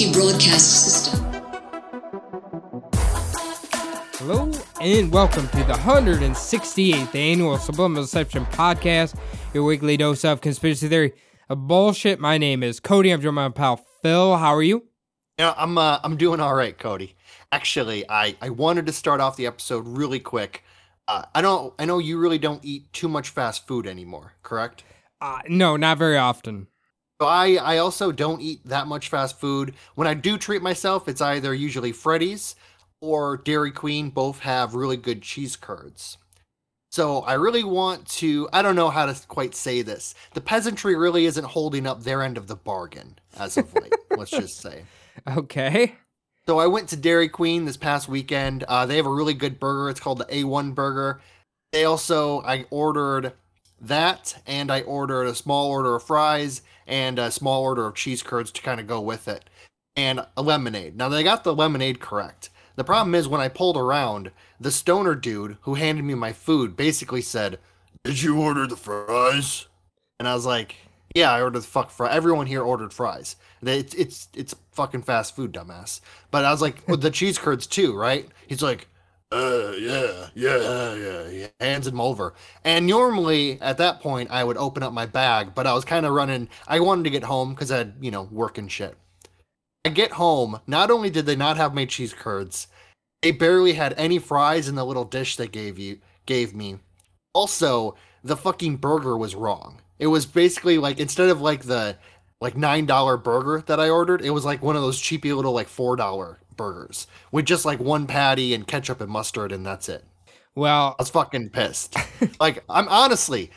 Emergency broadcast system. Hello and welcome to the 168th annual Subliminal Deception Podcast, your weekly dose of conspiracy theory of bullshit. My name is Cody. I'm joined by my pal Phil. How are you? Yeah, I'm uh, I'm doing all right, Cody. Actually, I I wanted to start off the episode really quick. Uh, I don't I know you really don't eat too much fast food anymore, correct? Uh, no, not very often. So I I also don't eat that much fast food. When I do treat myself, it's either usually Freddy's or Dairy Queen. Both have really good cheese curds. So I really want to. I don't know how to quite say this. The peasantry really isn't holding up their end of the bargain as of late. let's just say. Okay. So I went to Dairy Queen this past weekend. Uh, they have a really good burger. It's called the A1 Burger. They also I ordered that, and I ordered a small order of fries and a small order of cheese curds to kind of go with it, and a lemonade. Now they got the lemonade correct. The problem is when I pulled around, the stoner dude who handed me my food basically said, "Did you order the fries?" And I was like, "Yeah, I ordered the fuck fries. Everyone here ordered fries. It's it's it's fucking fast food, dumbass." But I was like, "With the cheese curds too, right?" He's like, "Uh, yeah, yeah, yeah." He hands them over. And normally at that point, I would open up my bag, but I was kind of running. I wanted to get home because I had you know work and shit. I get home. Not only did they not have my cheese curds, they barely had any fries in the little dish they gave you gave me. Also, the fucking burger was wrong. It was basically like instead of like the like nine dollar burger that I ordered, it was like one of those cheapy little like four dollar burgers with just like one patty and ketchup and mustard, and that's it. Well, I was fucking pissed. like I'm honestly,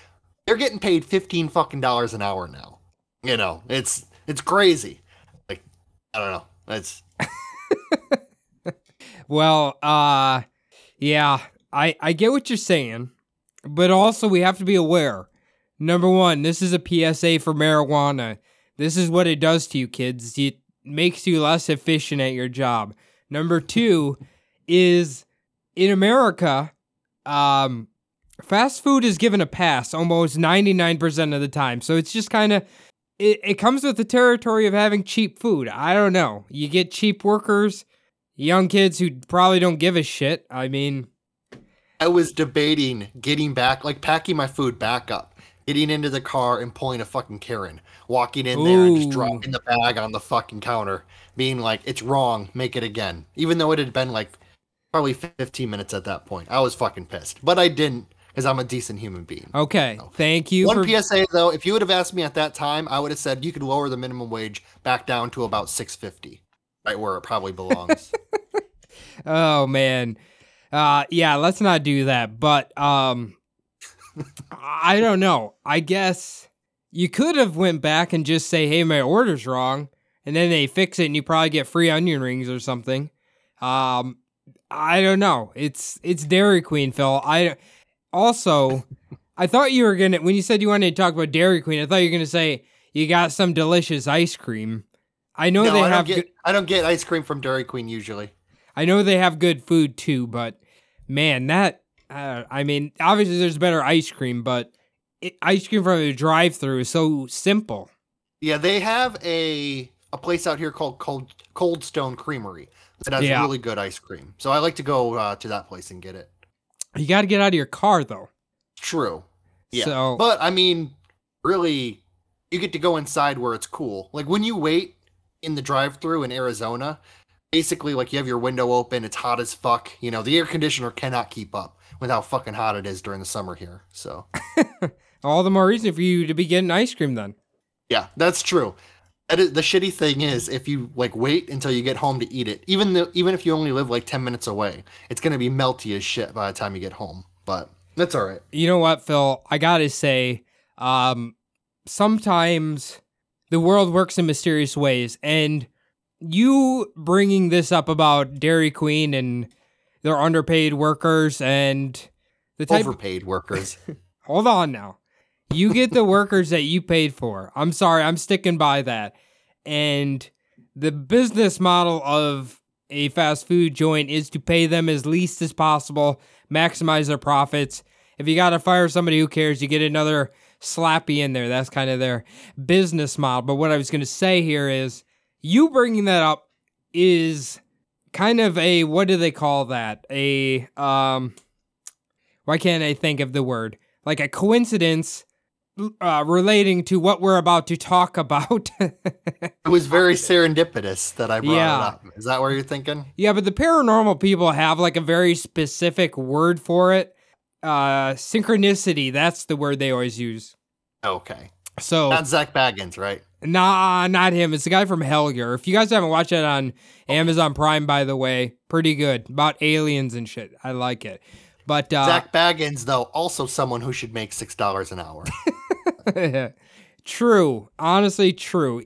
they're getting paid fifteen fucking dollars an hour now. You know, it's it's crazy. Like I don't know. It's well, uh, yeah, I I get what you're saying, but also we have to be aware. Number one, this is a PSA for marijuana. This is what it does to you, kids. It makes you less efficient at your job. Number two is in America, um, fast food is given a pass almost 99% of the time. So it's just kind of, it, it comes with the territory of having cheap food. I don't know. You get cheap workers, young kids who probably don't give a shit. I mean, I was debating getting back, like packing my food back up, getting into the car and pulling a fucking Karen, walking in there and just dropping the bag on the fucking counter, being like, "It's wrong, make it again," even though it had been like probably 15 minutes at that point. I was fucking pissed, but I didn't because I'm a decent human being. okay. Thank you One for. PSA though, if you would have asked me at that time, I would have said you could lower the minimum wage back down to about 650, right where it probably belongs. Oh man. Uh yeah, let's not do that. But um I don't know. I guess you could have went back and just say, "Hey, my order's wrong." And then they fix it and you probably get free onion rings or something. Um I don't know. It's it's Dairy Queen, Phil. I also I thought you were going to when you said you wanted to talk about Dairy Queen, I thought you were going to say you got some delicious ice cream. I know no, they I have get I don't get ice cream from Dairy Queen usually. I know they have good food too, but man, that uh, I mean, obviously there's better ice cream, but it, ice cream from a drive-through is so simple. Yeah, they have a a place out here called Cold Cold Stone Creamery that has Yeah. really good ice cream. So I like to go uh, to that place and get it. You got to get out of your car though. True. Yeah. So- but I mean, really, you get to go inside where it's cool. Like when you wait in the drive-through in Arizona, basically like you have your window open, it's hot as fuck. You know, the air conditioner cannot keep up with how fucking hot it is during the summer here. So All the more reason for you to be getting ice cream then. yeah, that's true. Is, the shitty thing is, if you like wait until you get home to eat it, even though even if you only live like ten minutes away, it's gonna be melty as shit by the time you get home. But that's all right. You know what, Phil? I gotta say, um, sometimes the world works in mysterious ways. And you bringing this up about Dairy Queen and their underpaid workers and the type. Overpaid workers. hold on now. You get the workers that you paid for. I'm sorry, I'm sticking by that. And the business model of a fast food joint is to pay them as least as possible, maximize their profits. If you got to fire somebody, who cares? You get another slappy in there. That's kind of their business model. But what I was going to say here is you bringing that up is kind of a what do they call that? A um why can't I think of the word? Like a coincidence uh, relating to what we're about to talk about. it was very serendipitous that I brought Yeah. it up. Is that what you're thinking? yeah, but the paranormal people have like a very specific word for it. Uh synchronicity, that's the word they always use. Okay. So Not Zak Bagans, right? Nah, not him. It's the guy from Hellier. If you guys haven't watched it on Amazon Prime, by the way, pretty good about aliens and shit. I like it. But uh, Zak Bagans, though, also someone who should make six dollars an hour. true, honestly, true.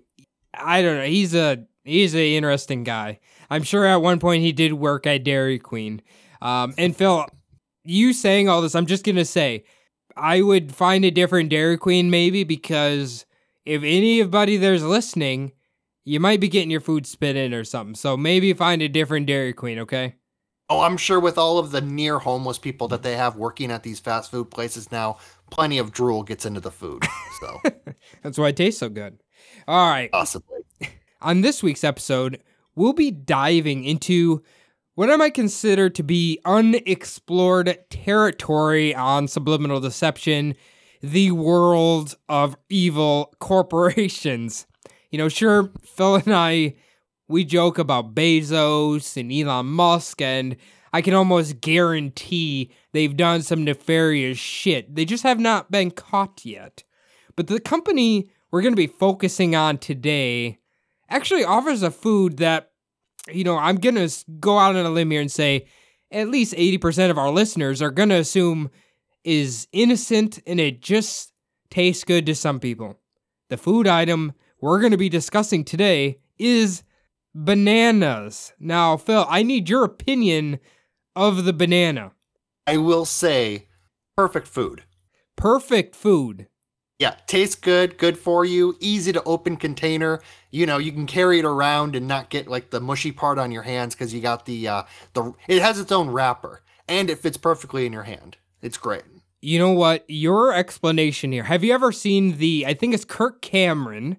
I don't know. He's a he's an interesting guy. I'm sure at one point he did work at Dairy Queen. Um, and Phil, you saying all this, I'm just gonna say, I would find a different Dairy Queen maybe because if anybody there's listening, you might be getting your food spit in or something. So maybe find a different Dairy Queen, okay? oh, I'm sure with all of the near homeless people that they have working at these fast food places now, plenty of drool gets into the food. So That's why it tastes so good. All right. possibly. On this week's episode, we'll be diving into what I might consider to be unexplored territory on subliminal deception, the world of evil corporations. You know, sure, Phil and I, we joke about Bezos and Elon Musk, and I can almost guarantee they've done some nefarious shit. They just have not been caught yet. But the company we're going to be focusing on today actually offers a food that, you know, I'm going to go out on a limb here and say at least 80% of our listeners are going to assume is innocent and it just tastes good to some people. The food item we're going to be discussing today is bananas. Now, Phil, I need your opinion of the banana. I will say, perfect food. Perfect food. Yeah, tastes good, good for you, easy to open container. You know, you can carry it around and not get like the mushy part on your hands because you got the uh the it has its own wrapper and it fits perfectly in your hand. It's great. You know what? Your explanation here. Have you ever seen the I think it's Kirk Cameron.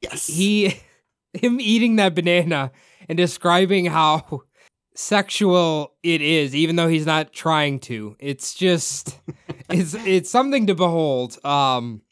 Yes. He him eating that banana and describing how sexual it is even though he's not trying to. It's just it's it's something to behold. Um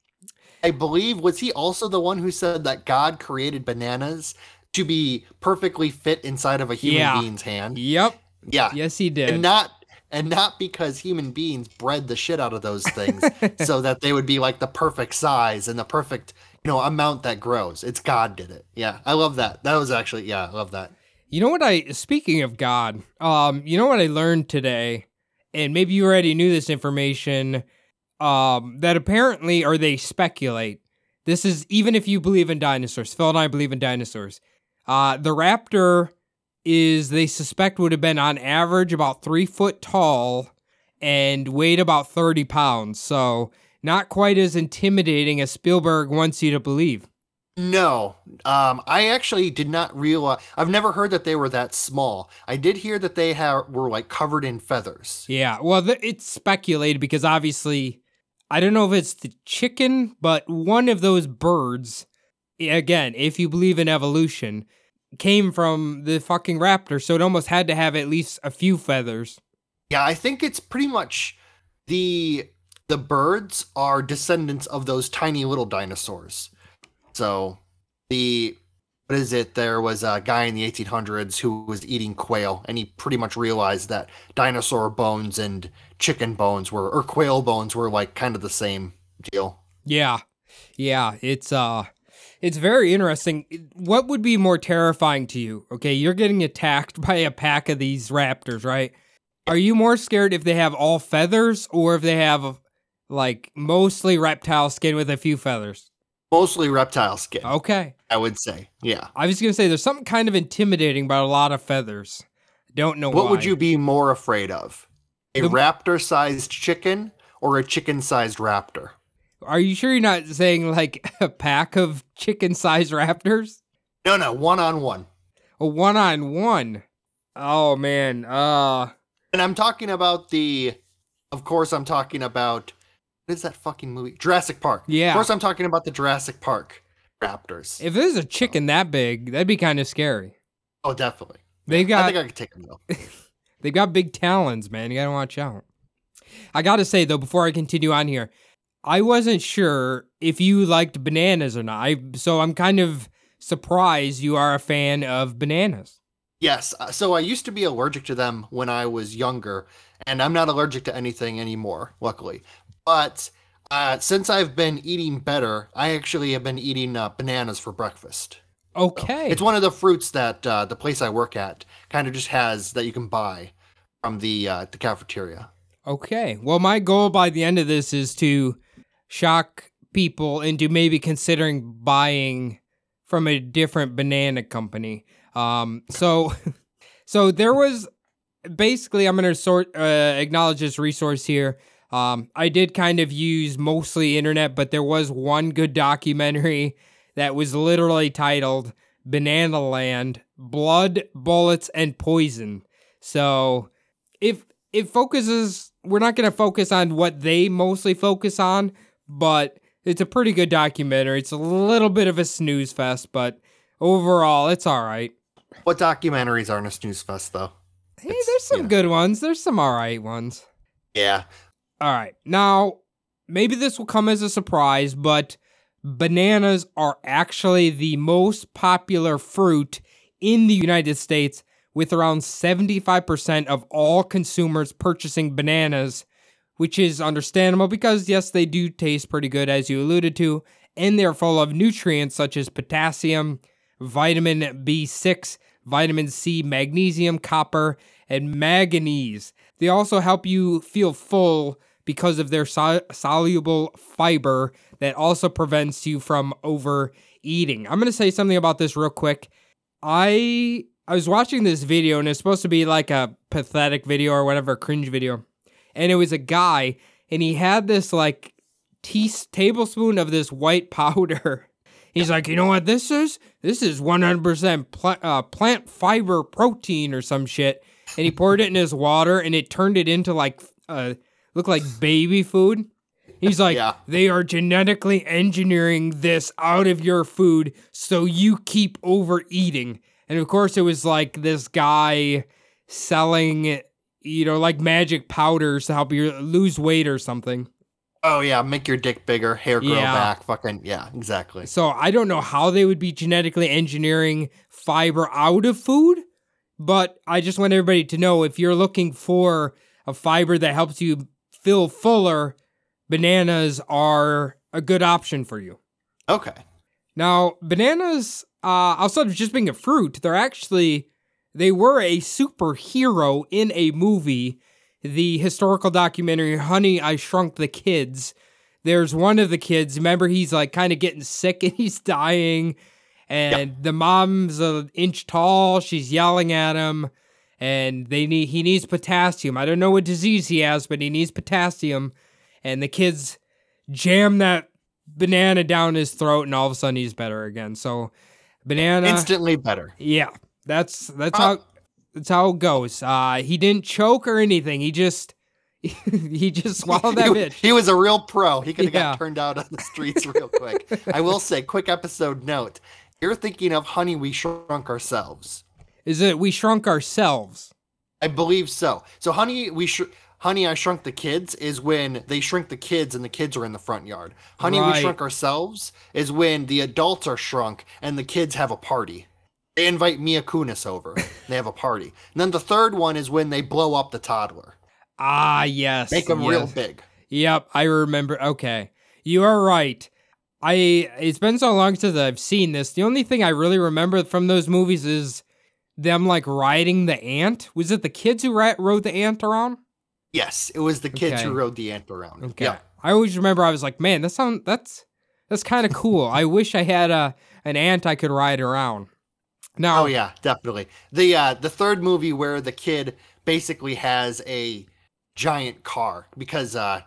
I believe was he also the one who said that God created bananas to be perfectly fit inside of a human Yeah. being's hand? yep. Yeah. Yes he did. And not and not because human beings bred the shit out of those things so that they would be like the perfect size and the perfect, you know, amount that grows. It's God did it. Yeah. I love that. That was actually yeah, I love that. You know what I speaking of God, um, you know what I learned today, and maybe you already knew this information, um, that apparently or they speculate. This is even if you believe in dinosaurs. Phil and I believe in dinosaurs. Uh, the raptor is they suspect would have been on average about three foot tall and weighed about 30 pounds. So not quite as intimidating as Spielberg wants you to believe. No, um, I actually did not realize. I've never heard that they were that small. I did hear that they ha- were like covered in feathers. Yeah, well, th- it's speculated because obviously, I don't know if it's the chicken, but one of those birds, again, if you believe in evolution, came from the fucking raptor, so it almost had to have at least a few feathers. Yeah, I think it's pretty much the the birds are descendants of those tiny little dinosaurs. So the what is it? There was a guy in the 1800s who was eating quail, and he pretty much realized that dinosaur bones and chicken bones were, or quail bones were like kind of the same deal. Yeah, yeah, it's uh, it's very interesting. What would be more terrifying to you? Okay, you're getting attacked by a pack of these raptors, right? Are you more scared if they have all feathers or if they have like mostly reptile skin with a few feathers? Mostly reptile skin, Okay. I would say. Yeah. I was gonna say there's something kind of intimidating about a lot of feathers. Don't know What why. would you be more afraid of? A The- raptor-sized chicken or a chicken-sized raptor? Are you sure you're not saying like a pack of chicken-sized raptors? No, no, one-on-one. A one-on-one. Oh man. Uh. And I'm talking about the, of course, I'm talking about, what is that fucking movie? Jurassic Park. Yeah. Of course, I'm talking about the Jurassic Park raptors. If there's a chicken that big, that'd be kind of scary. oh, definitely. They I got think I could take them though. They've got big talons, man. You gotta watch out. I gotta say though, before I continue on here, I wasn't sure if you liked bananas or not. I so I'm kind of surprised you are a fan of bananas. Yes. uh, So I used to be allergic to them when I was younger, and I'm not allergic to anything anymore, luckily. But uh, since I've been eating better, I actually have been eating uh, bananas for breakfast. Okay. It's one of the fruits that uh, the place I work at kind of just has that you can buy from the uh, the cafeteria. Okay. Well, my goal by the end of this is to shock people into maybe considering buying from a different banana company. Um, so, so there was basically I'm gonna sort uh, acknowledge this resource here. Um, I did kind of use mostly internet, but there was one good documentary that was literally titled "Banana Land: Blood, Bullets, and Poison." So, if it focuses, we're not gonna focus on what they mostly focus on, but it's a pretty good documentary. It's a little bit of a snooze fest, but overall, it's all right. What documentaries aren't a snooze fest though? Hey, It's, there's some you know. good ones. There's some all right ones. Yeah. All right. Now, maybe this will come as a surprise, but bananas are actually the most popular fruit in the United States, with around 75% of all consumers purchasing bananas, which is understandable because, yes, they do taste pretty good, as you alluded to, and they're full of nutrients such as potassium, vitamin B6, vitamin C, magnesium, copper, and manganese. They also help you feel full because of their sol- soluble fiber that also prevents you from overeating. I'm going to say something about this real quick. I I was watching this video and it's supposed to be like a pathetic video or whatever, cringe video. And it was a guy and he had this like tea tablespoon of this white powder. He's like, you know what this is? This is 100% pl- uh, plant fiber protein or some shit. And he poured it in his water and it turned it into like, uh, looked like baby food. He's like, Yeah. they are genetically engineering this out of your food so you keep overeating. And of course, it was like this guy selling, you know, like magic powders to help you lose weight or something. Oh yeah, make your dick bigger, hair grow Yeah. back, fucking yeah, exactly. So I don't know how they would be genetically engineering fiber out of food, but I just want everybody to know if you're looking for a fiber that helps you feel fuller, bananas are a good option for you. Okay. Now, bananas, uh, outside of just being a fruit, they're actually they were a superhero in a movie, the historical documentary Honey, I Shrunk the Kids. There's one of the kids, remember he's like kind of getting sick and he's dying and the mom's an inch tall, she's yelling at him and they need he needs potassium. I don't know what disease he has, but he needs potassium and the kids jam that banana down his throat and all of a sudden he's better again. So banana Instantly better. yeah, that's that's Uh, how that's how it goes. Uh, he didn't choke or anything. He just he just swallowed that he, bitch. he was a real pro. He could have Yeah. got turned out on the streets real quick. I will say, quick episode note. You're thinking of Honey, We Shrunk Ourselves. Is it we shrunk ourselves? I believe so. So Honey, we sh- Honey, I Shrunk the Kids is when they shrink the kids and the kids are in the front yard. Honey, Right. We Shrunk Ourselves is when the adults are shrunk and the kids have a party. They invite Mila Kunis over. They have a party. And then the third one is when they blow up the toddler. Ah, yes. Make them real big. Yep, I remember. Okay, you are right. I it's been so long since I've seen this. The only thing I really remember from those movies is them like riding the ant. Was it the kids who ri- rode the ant around? Yes, it was the kids Okay. who rode the ant around. Okay. Yeah. I always remember I was like, man, that sound that's that's kind of cool. I wish I had a an ant I could ride around. Now, Oh yeah, definitely. The uh the third movie where the kid basically has a giant car because uh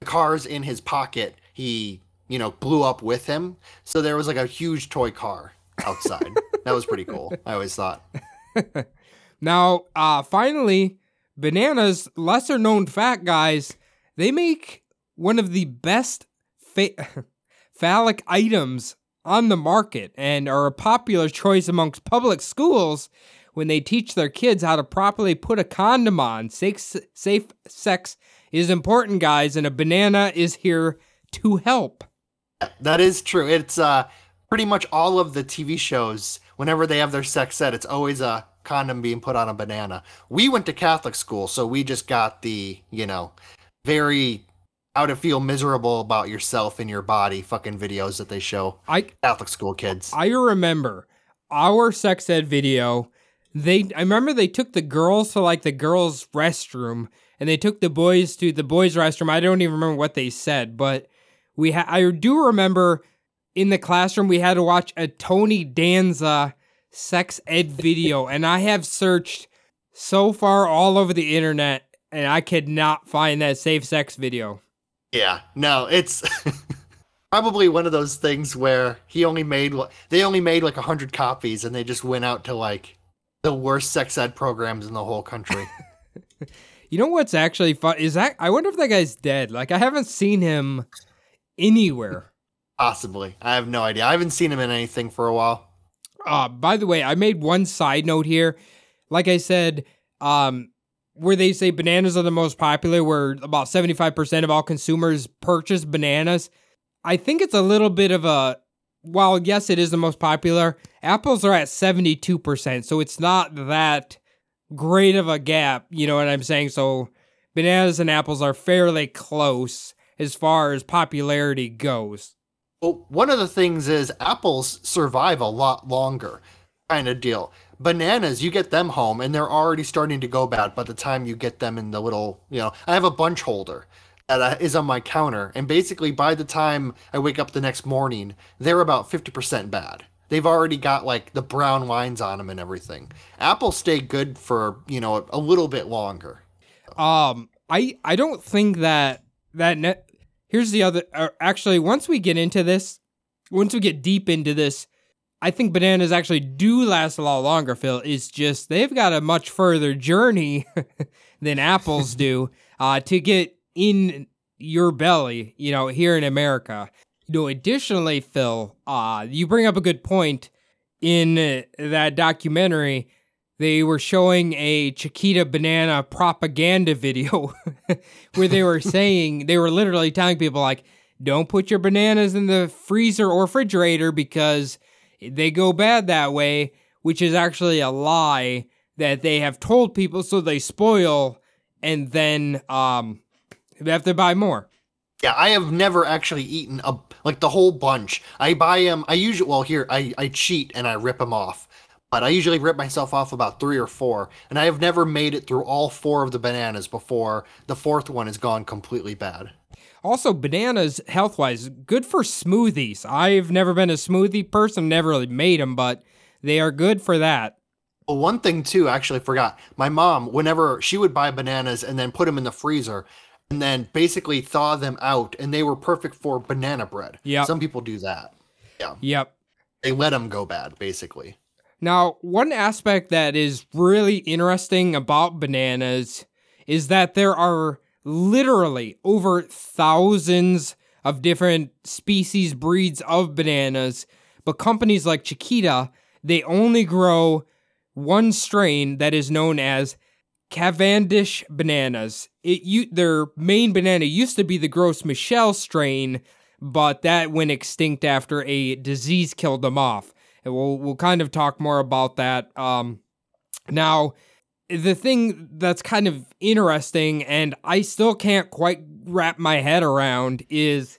the car's in his pocket. He, you know, blew up with him. So there was like a huge toy car outside. that was pretty cool. I always thought. Now, uh, finally, bananas, lesser known fact, guys, they make one of the best fa- phallic items on the market and are a popular choice amongst public schools when they teach their kids how to properly put a condom on. Safe, safe sex is important, guys, and a banana is here to help. That is true. It's uh pretty much all of the TV shows whenever they have their sex ed, it's always a condom being put on a banana. We went to Catholic school, so we just got the, you know, very how to feel miserable about yourself and your body fucking videos that they show I Catholic school kids. I remember our sex ed video. They I remember they took the girls to like the girls' restroom and they took the boys to the boys' restroom. I don't even remember what they said, but we ha- I do remember in the classroom we had to watch a Tony Danza sex ed video and I have searched so far all over the internet and I could not find that safe sex video. Yeah, no, it's probably one of those things where he only made they only made like a hundred copies, and they just went out to like the worst sex ed programs in the whole country. You know what's actually fun is that I wonder if that guy's dead. Like I haven't seen him anywhere. Possibly, I have no idea. I haven't seen him in anything for a while. Uh by the way, I made one side note here. Like I said, um where they say bananas are the most popular, where about 75% of all consumers purchase bananas. I think it's a little bit of a while yes it is the most popular, apples are at 72%, so it's not that great of a gap, you know what I'm saying? So bananas and apples are fairly close as far as popularity goes. Well, one of the things is apples survive a lot longer, kind of deal. Bananas, you get them home and they're already starting to go bad by the time you get them in the little, you know. I have a bunch holder that uh, on my counter, and basically by the time I wake up the next morning, they're about 50% bad. They've already got like the brown lines on them and everything. Apples stay good for, you know, a little bit longer. Um, I I don't think that that ne- here's the other. Uh, actually, once we get into this, once we get deep into this, I think bananas actually do last a lot longer. Phil It's just they've got a much further journey than apples do uh, to get in your belly. You know, here in America. You know, additionally, Phil, uh, you bring up a good point. In that documentary, they were showing a Chiquita banana propaganda video where they were saying they were literally telling people like don't put your bananas in the freezer or refrigerator because they go bad that way which is actually a lie that they have told people so they spoil and then um they have to buy more Yeah, I have never actually eaten a like the whole bunch. I buy them. I usually well here I I cheat and I rip them off, but I usually rip myself off about three or four, and I have never made it through all four of the bananas before the fourth one has gone completely bad. Also bananas health wise good for smoothies i've never been a smoothie person never really made them but they are good for that Well, one thing too, I actually forgot. My mom, whenever she would buy bananas and then put them in the freezer, and then basically thaw them out, and they were perfect for banana bread. Yeah, some people do that. Yeah. Yep They let them go bad, basically. Now, one aspect that is really interesting about bananas is that there are literally over thousands of different species, breeds of bananas, but companies like Chiquita, they only grow one strain that is known as Cavendish bananas. It you their main banana used to be the Gros Michel strain, but that went extinct after a disease killed them off. And we'll we'll kind of talk more about that. Um, now, the thing that's kind of interesting, and I still can't quite wrap my head around, is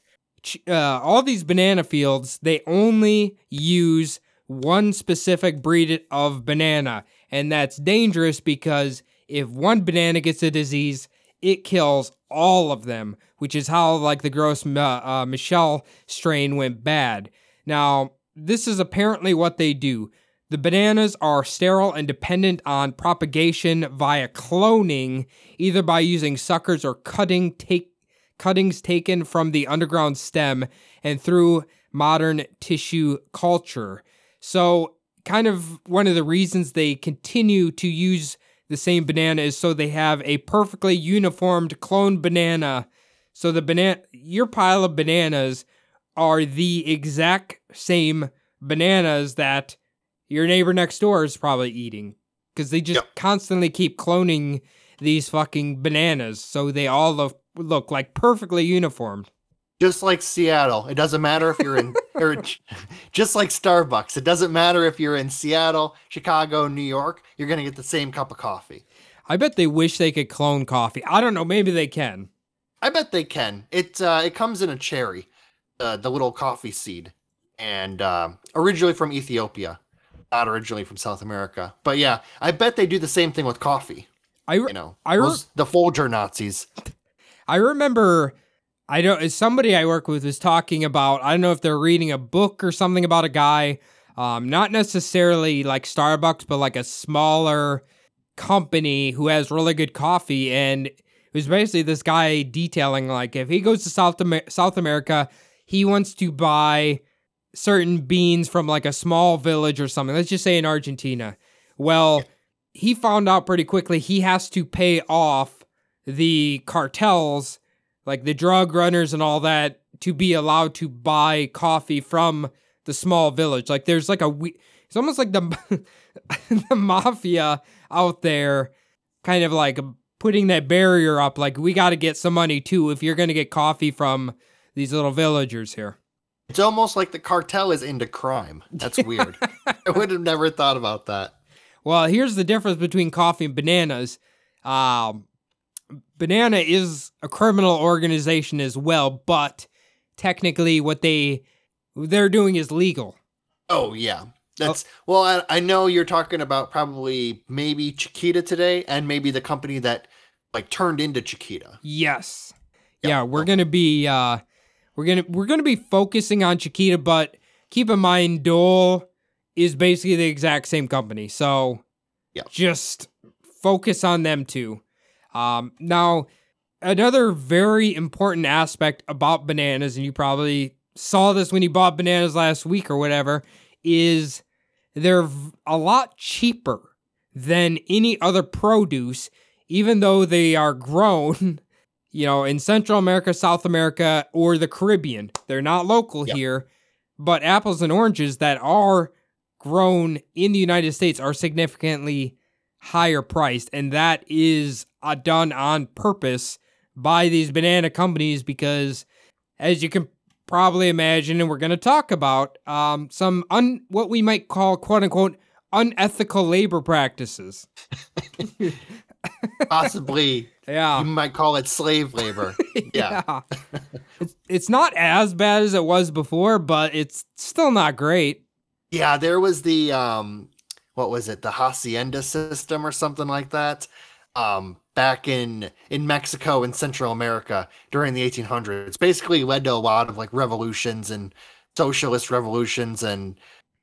uh, all these banana fields. They only use one specific breed of banana, and that's dangerous because if one banana gets a disease, it kills all of them, which is how like the Gros uh, Michel strain went bad. Now, this is apparently what they do. The bananas are sterile and dependent on propagation via cloning, either by using suckers or cutting take cuttings taken from the underground stem and through modern tissue culture. So, kind of one of the reasons they continue to use the same banana is so they have a perfectly uniformed clone banana. So the banana your pile of bananas are the exact same bananas that your neighbor next door is probably eating because they just yep. constantly keep cloning these fucking bananas so they all look, look like perfectly uniformed just like Seattle. It doesn't matter if you're in, or just like Starbucks. It doesn't matter if you're in Seattle, Chicago, New York. You're gonna get the same cup of coffee. I bet they wish they could clone coffee. I don't know. Maybe they can. I bet they can. It uh, it comes in a cherry, uh, the little coffee seed, and uh, originally from Ethiopia, not originally from South America. But yeah, I bet they do the same thing with coffee. I you know, I re- the Folger Nazis. I remember I don't. Somebody I work with was talking about. I don't know if they're reading a book or something about a guy, um, not necessarily like Starbucks, but like a smaller company who has really good coffee, and it was basically this guy detailing like if he goes to South Amer- South America, he wants to buy certain beans from like a small village or something. Let's just say in Argentina. Well, he found out pretty quickly he has to pay off the cartels like the drug runners and all that to be allowed to buy coffee from the small village. Like there's like a we- it's almost like the the mafia out there kind of like putting that barrier up like we got to get some money too if you're going to get coffee from these little villagers here. It's almost like the cartel is into crime. That's weird. I would have never thought about that. Well, here's the difference between coffee and bananas. Um, Banana is a criminal organization as well, but technically what they they're doing is legal. Oh yeah. That's oh. well I, I know you're talking about probably maybe Chiquita today and maybe the company that like turned into Chiquita. Yes. Yep. Yeah, we're going to be uh we're going to we're to be focusing on Chiquita, but keep in mind Dole is basically the exact same company. So yeah. just focus on them too. Um, now, another very important aspect about bananas, and you probably saw this when you bought bananas last week or whatever, is they're a lot cheaper than any other produce, even though they are grown, you know, in Central America, South America, or the Caribbean. They're not local yep. here, but apples and oranges that are grown in the United States are significantly higher priced, and that is uh, done on purpose by these banana companies because, as you can probably imagine, and we're going to talk about um, some un what we might call quote unquote unethical labor practices. Possibly, yeah. You might call it slave labor. Yeah. yeah. it's, it's not as bad as it was before, but it's still not great. Yeah, there was the um what was it, the hacienda system or something like that. Um, back in in Mexico and Central America during the 1800s. Basically led to a lot of like revolutions and socialist revolutions and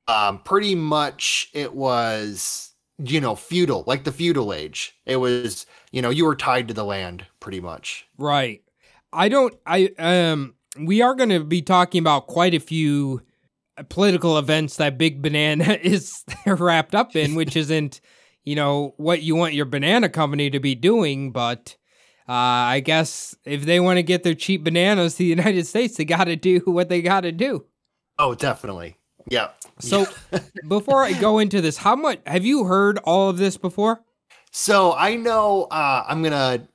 um, pretty much it was you know feudal like the feudal age it was you know you were tied to the land pretty much right i don't i um we are going to be talking about quite a few political events that big banana is wrapped up in which isn't you know, what you want your banana company to be doing, but uh, I guess if they want to get their cheap bananas to the United States, they got to do what they got to do. Oh, definitely. Yeah. So before I go into this, how much have you heard all of this before? So I know uh, I'm gonna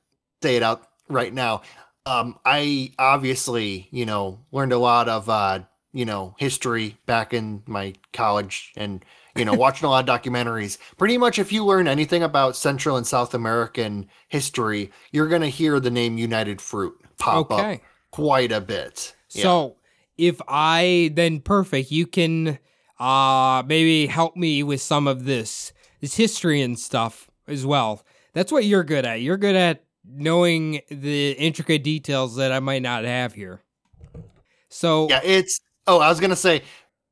say it out right now. Um, I obviously, you know, learned a lot of uh, you know history back in my college and you know, watching a lot of documentaries. Pretty much, if you learn anything about Central and South American history, you're going to hear the name United Fruit pop okay. up quite a bit. So. If I then perfect, you can uh maybe help me with some of this this history and stuff as well. That's what you're good at. You're good at knowing the intricate details that I might not have here. So Yeah, it's. Oh, I was gonna say.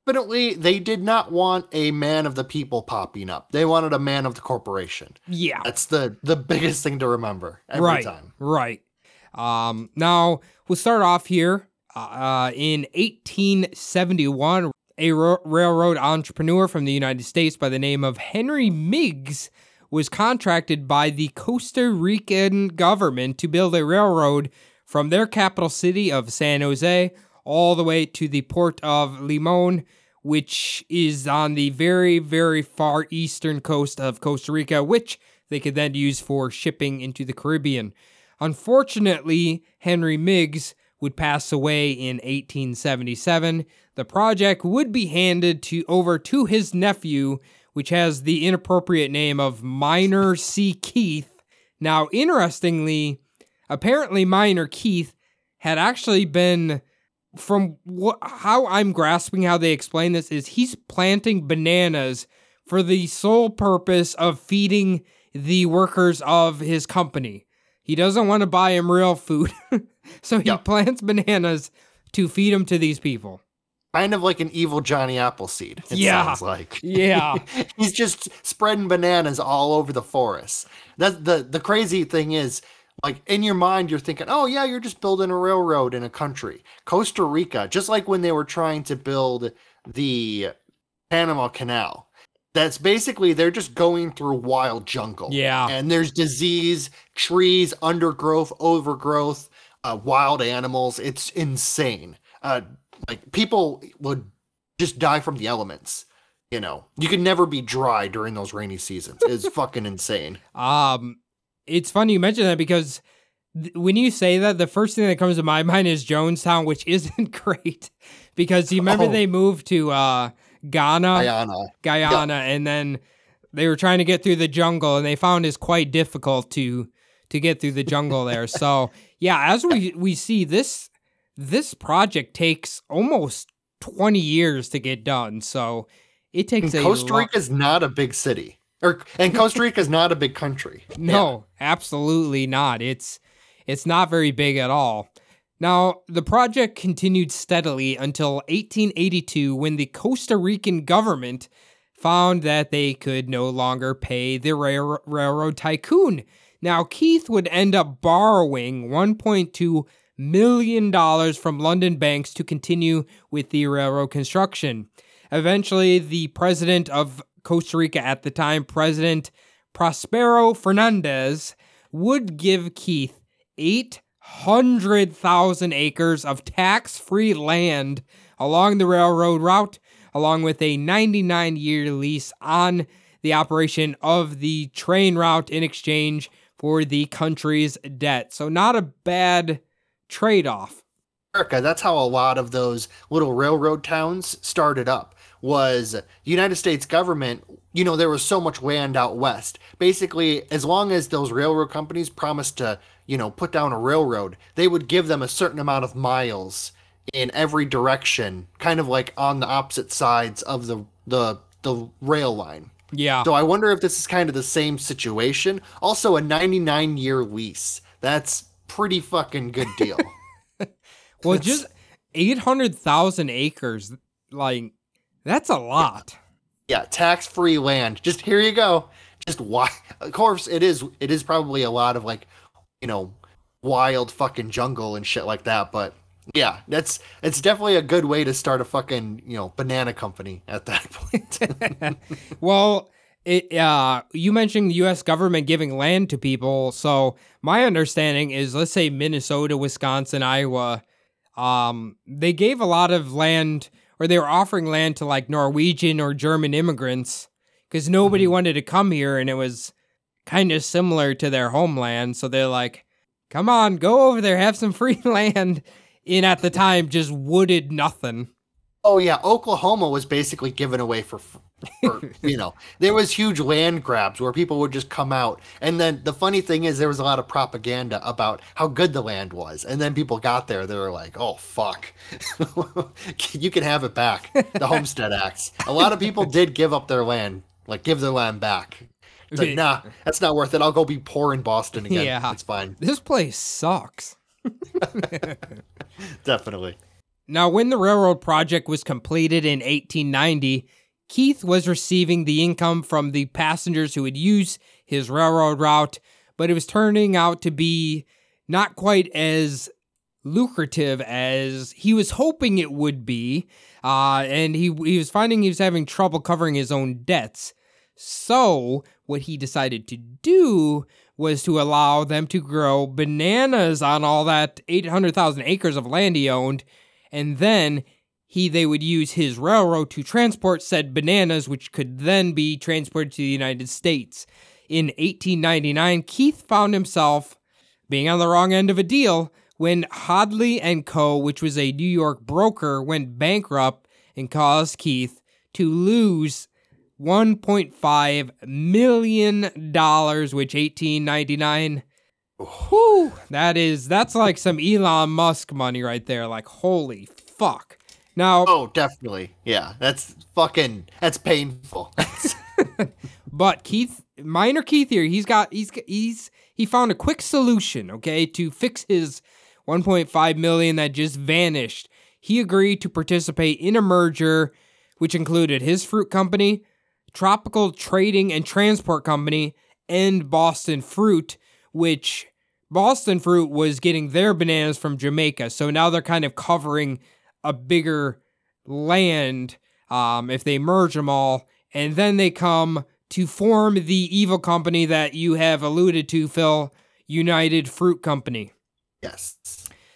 Definitely, they did not want a man of the people popping up. They wanted a man of the corporation. yeah, That's the the biggest thing to remember every right, time. right. Um, now we'll start off here. Uh, in 1871, a ro- railroad entrepreneur from the United States by the name of Henry Meiggs was contracted by the Costa Rican government to build a railroad from their capital city of San Jose all the way to the port of Limon, which is on the very, very far eastern coast of Costa Rica, which they could then use for shipping into the Caribbean. Unfortunately, Henry Meiggs would pass away in 1877. The project would be handed to over to his nephew, which has the inappropriate name of Minor C. Keith. Now, interestingly, apparently Minor Keith had actually been from what how I'm grasping how they explain this is he's planting bananas for the sole purpose of feeding the workers of his company. He doesn't want to buy him real food. so he Yep. plants bananas to feed them to these people. Kind of like an evil Johnny Appleseed. It Yeah. sounds like. Yeah. He's just spreading bananas all over the forest. That the the crazy thing is, like in your mind, you're thinking, oh yeah, you're just building a railroad in a country. Costa Rica, just like when they were trying to build the Panama Canal. That's basically they're just going through wild jungle. Yeah. And there's disease, trees, undergrowth, overgrowth, uh, wild animals. It's insane. Uh, like people would just die from the elements. You know, you could never be dry during those rainy seasons. It's fucking insane. Um, it's funny you mention that because th- when you say that, the first thing that comes to my mind is Jonestown, which isn't great because you remember Oh. they moved to uh, Ghana, Guyana. Guyana, and then they were trying to get through the jungle, and they found it's quite difficult to to get through the jungle there. So yeah, as we we see this this project takes almost twenty years to get done. So it takes And a Costa lo- is not a big city. Or and Costa Rica is not a big country. No, absolutely not. It's it's not very big at all. Now, the project continued steadily until 1882 when the Costa Rican government found that they could no longer pay the rail- railroad tycoon. Now, Keith would end up borrowing 1.2 million dollars from London banks to continue with the railroad construction. Eventually, the president of Costa Rica at the time, President Prospero Fernandez, would give Keith 800,000 acres of tax free land along the railroad route, along with a 99 year lease on the operation of the train route in exchange for the country's debt. So, not a bad trade off. America, that's how a lot of those little railroad towns started up. Was the United States government, you know, there was so much land out west. Basically, as long as those railroad companies promised to, you know, put down a railroad, they would give them a certain amount of miles in every direction, kind of like on the opposite sides of the the the rail line. Yeah. So I wonder if this is kind of the same situation. Also, a 99 year lease. That's pretty fucking good deal. Well, That's- just 800,000 acres, like, that's a lot. yeah, tax free land. Just here you go. Just why? Of course, it is. It is probably a lot of like, you know, wild fucking jungle and shit like that. But yeah, that's it's definitely a good way to start a fucking you know banana company at that point. Well, it, uh, you mentioned the U.S. government giving land to people. So my understanding is, let's say Minnesota, Wisconsin, Iowa, um, they gave a lot of land, or they were offering land to like Norwegian or German immigrants because nobody wanted to come here, and it was kind of similar to their homeland. So they're like, "Come on, go over there, have some free land." In at the time, just wooded nothing. oh yeah, Oklahoma was basically given away for. for you know, there was huge land grabs where people would just come out, and then the funny thing is, there was a lot of propaganda about how good the land was, and then people got there, they were like, "Oh fuck, you can have it back." The Homestead Acts. A lot of people did give up their land, like give their land back, It's like, nah, that's not worth it. I'll go be poor in Boston again. Yeah. It's fine. This place sucks. Definitely. Now, when the railroad project was completed in 1890, Keith was receiving the income from the passengers who would use his railroad route, but it was turning out to be not quite as lucrative as he was hoping it would be. Uh, and he, he was finding he was having trouble covering his own debts. So, what he decided to do was to allow them to grow bananas on all that 800,000 acres of land he owned. And then he they would use his railroad to transport said bananas, which could then be transported to the United States. In 1899, Keith found himself being on the wrong end of a deal when Hoadley and Co., which was a New York broker, went bankrupt and caused Keith to lose 1.5 million dollars, which 1899 Whew, that is that's like some Elon Musk money right there. Like holy fuck. Now, Oh, definitely. Yeah, that's fucking. That's painful. but Keith, minor Keith here, he's got he's he's he found a quick solution, okay, to fix his 1.5 million that just vanished. He agreed to participate in a merger which included his fruit company, Tropical Trading and Transport Company, and Boston Fruit, which Boston Fruit was getting their bananas from Jamaica. So now they're kind of covering a bigger land um, if they merge them all. And then they come to form the evil company that you have alluded to, Phil United Fruit Company. yes.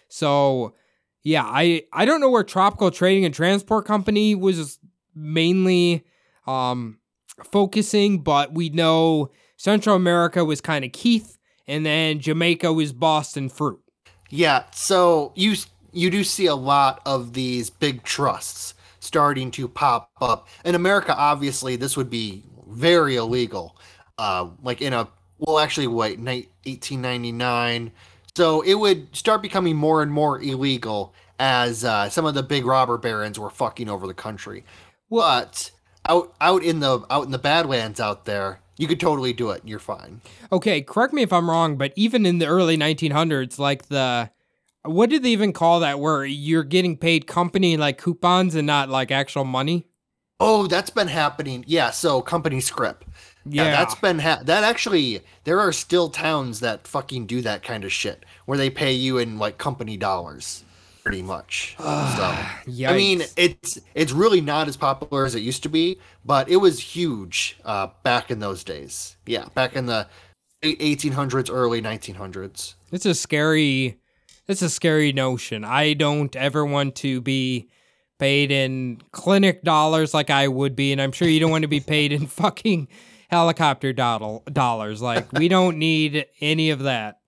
So, yeah, I I don't know where Tropical Trading and Transport Company was mainly um focusing, but we know Central America was kind of Keith and then Jamaica was Boston Fruit. Yeah. So you you do see a lot of these big trusts starting to pop up in America. Obviously, this would be very illegal. Uh, like in a well, actually, wait, ni- 1899. So it would start becoming more and more illegal as uh, some of the big robber barons were fucking over the country. but out out in the out in the Badlands out there, you could totally do it. and You're fine. Okay, correct me if I'm wrong, but even in the early 1900s like the what did they even call that where you're getting paid company like coupons and not like actual money? Oh, that's been happening. Yeah, so company script. Yeah, Yeah. that's been ha- that actually. There are still towns that fucking do that kind of shit where they pay you in like company dollars, pretty much. so, I mean, it's it's really not as popular as it used to be, but it was huge uh, back in those days. Yeah, back in the 1800s, early 1900s. It's a scary it's a scary notion. I don't ever want to be paid in clinic dollars like I would be, and I'm sure you don't want to be paid in fucking helicopter doll- dollars. Like we don't need any of that.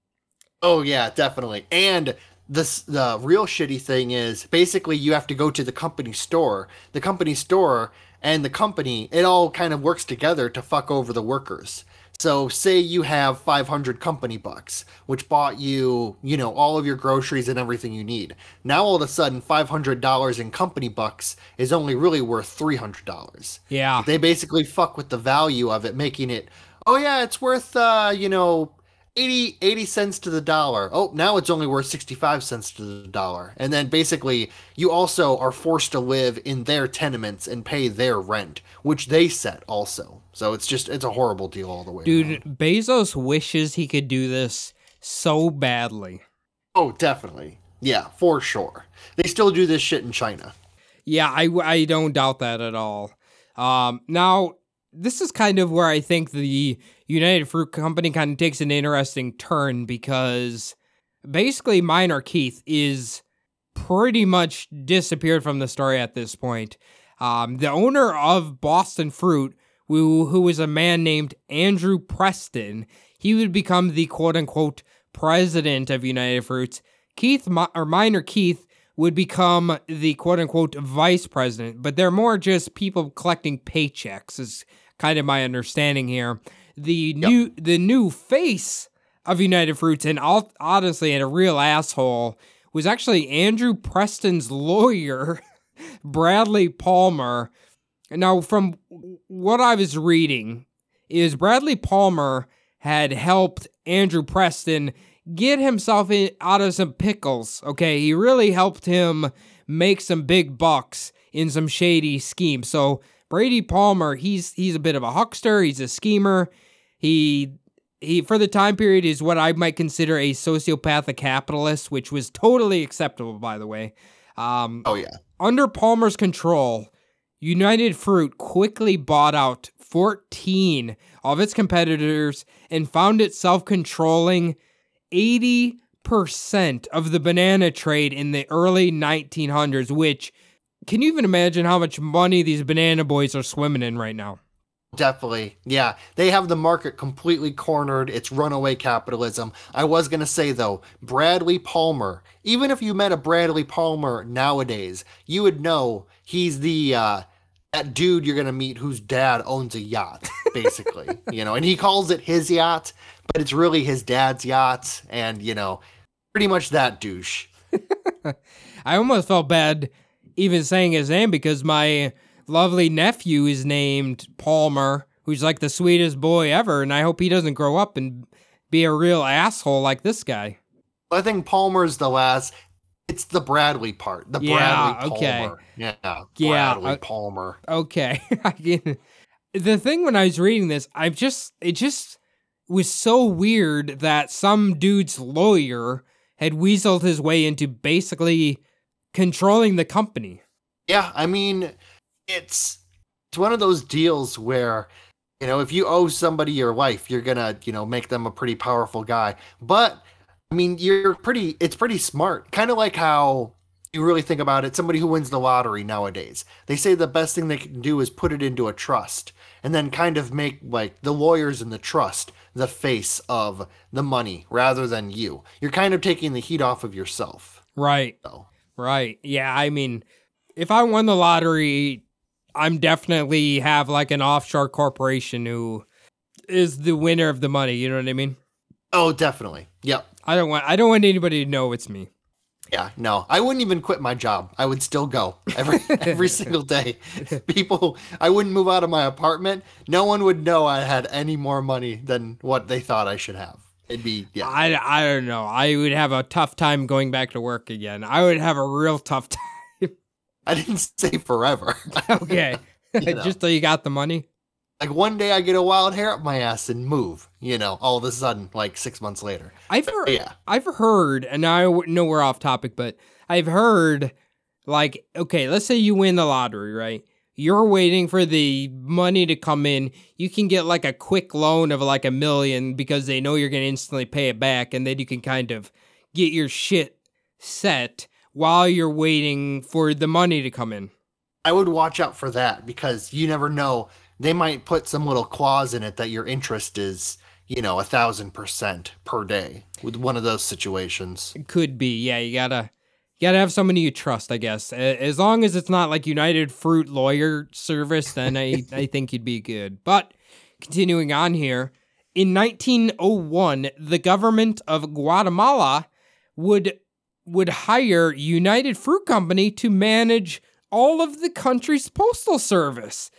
Oh yeah, definitely. And this the real shitty thing is basically you have to go to the company store. The company store and the company, it all kind of works together to fuck over the workers. So say you have 500 company bucks, which bought you, you know, all of your groceries and everything you need. Now all of a sudden $500 in company bucks is only really worth $300. Yeah. They basically fuck with the value of it, making it, oh yeah, it's worth, uh, you know, 80, 80 cents to the dollar. Oh, now it's only worth 65 cents to the dollar. And then basically, you also are forced to live in their tenements and pay their rent, which they set also. So it's just, it's a horrible deal all the way. Dude, around. Bezos wishes he could do this so badly. Oh, definitely. Yeah, for sure. They still do this shit in China. Yeah, I, I don't doubt that at all. Um, now, this is kind of where I think the United Fruit Company kind of takes an interesting turn because basically Minor Keith is pretty much disappeared from the story at this point. Um, the owner of Boston Fruit, who, who was a man named Andrew Preston, he would become the quote unquote president of United Fruits. Keith, or Minor Keith, would become the quote unquote vice president, but they're more just people collecting paychecks, kind of my understanding here. The new the new face of United Fruits, and all, honestly, and a real asshole, was actually Andrew Preston's lawyer, Bradley Palmer. Now, from what I was reading, is Bradley Palmer had helped Andrew Preston get himself in, out of some pickles. Okay, he really helped him make some big bucks in some shady scheme. So Brady Palmer, he's he's a bit of a huckster. He's a schemer. He he for the time period is what I might consider a sociopathic capitalist, which was totally acceptable, by the way. Um, Oh yeah. under Palmer's control, United Fruit quickly bought out 14 of its competitors and found itself controlling 80% of the banana trade in the early 1900s, which can you even imagine how much money these banana boys are swimming in right now? Definitely. Yeah. They have the market completely cornered. It's runaway capitalism. I was going to say, though, Bradley Palmer, even if you met a Bradley Palmer nowadays, you would know he's the, uh, that dude you're going to meet whose dad owns a yacht, basically. you know, and he calls it his yacht, but it's really his dad's yacht. And, you know, pretty much that douche. I almost felt bad even saying his name because my lovely nephew is named Palmer, who's like the sweetest boy ever, and I hope he doesn't grow up and be a real asshole like this guy. I think Palmer's the last. It's the Bradley part. The Yeah, Bradley okay. Palmer. Yeah. Yeah, Bradley uh, Palmer. Okay. The thing when I was reading this, I just it just was so weird that some dude's lawyer had weaseled his way into basically controlling the company. Yeah, I mean, it's it's one of those deals where you know if you owe somebody your life, you're gonna you know make them a pretty powerful guy. But I mean, you're pretty. It's pretty smart. Kind of like how you really think about it. Somebody who wins the lottery nowadays, they say the best thing they can do is put it into a trust, and then kind of make like the lawyers in the trust the face of the money rather than you. You're kind of taking the heat off of yourself. Right. So. Right. Yeah, I mean, if I won the lottery, I'm definitely have like an offshore corporation who is the winner of the money, you know what I mean? Oh, definitely. Yep. I don't want I don't want anybody to know it's me. Yeah, no, I wouldn't even quit my job. I would still go every every single day. People, I wouldn't move out of my apartment. No one would know I had any more money than what they thought I should have. It'd be yeah. I, I don't know. I would have a tough time going back to work again. I would have a real tough time. I didn't say forever. okay. You know. Just till you got the money. like one day I get a wild hair up my ass and move. You know, all of a sudden, like six months later. I've heard, Yeah. I've heard, and I know we're off topic, but I've heard, like, okay, let's say you win the lottery, right? You're waiting for the money to come in. You can get like a quick loan of like a million because they know you're going to instantly pay it back, and then you can kind of get your shit set while you're waiting for the money to come in. I would watch out for that because you never know. They might put some little clause in it that your interest is, you know, a thousand percent per day with one of those situations. It could be, yeah. You gotta, you gotta have somebody you trust, I guess. As long as it's not like United Fruit Lawyer Service, then I, I think you'd be good. But continuing on here, in 1901, the government of Guatemala would would hire United Fruit Company to manage all of the country's postal service.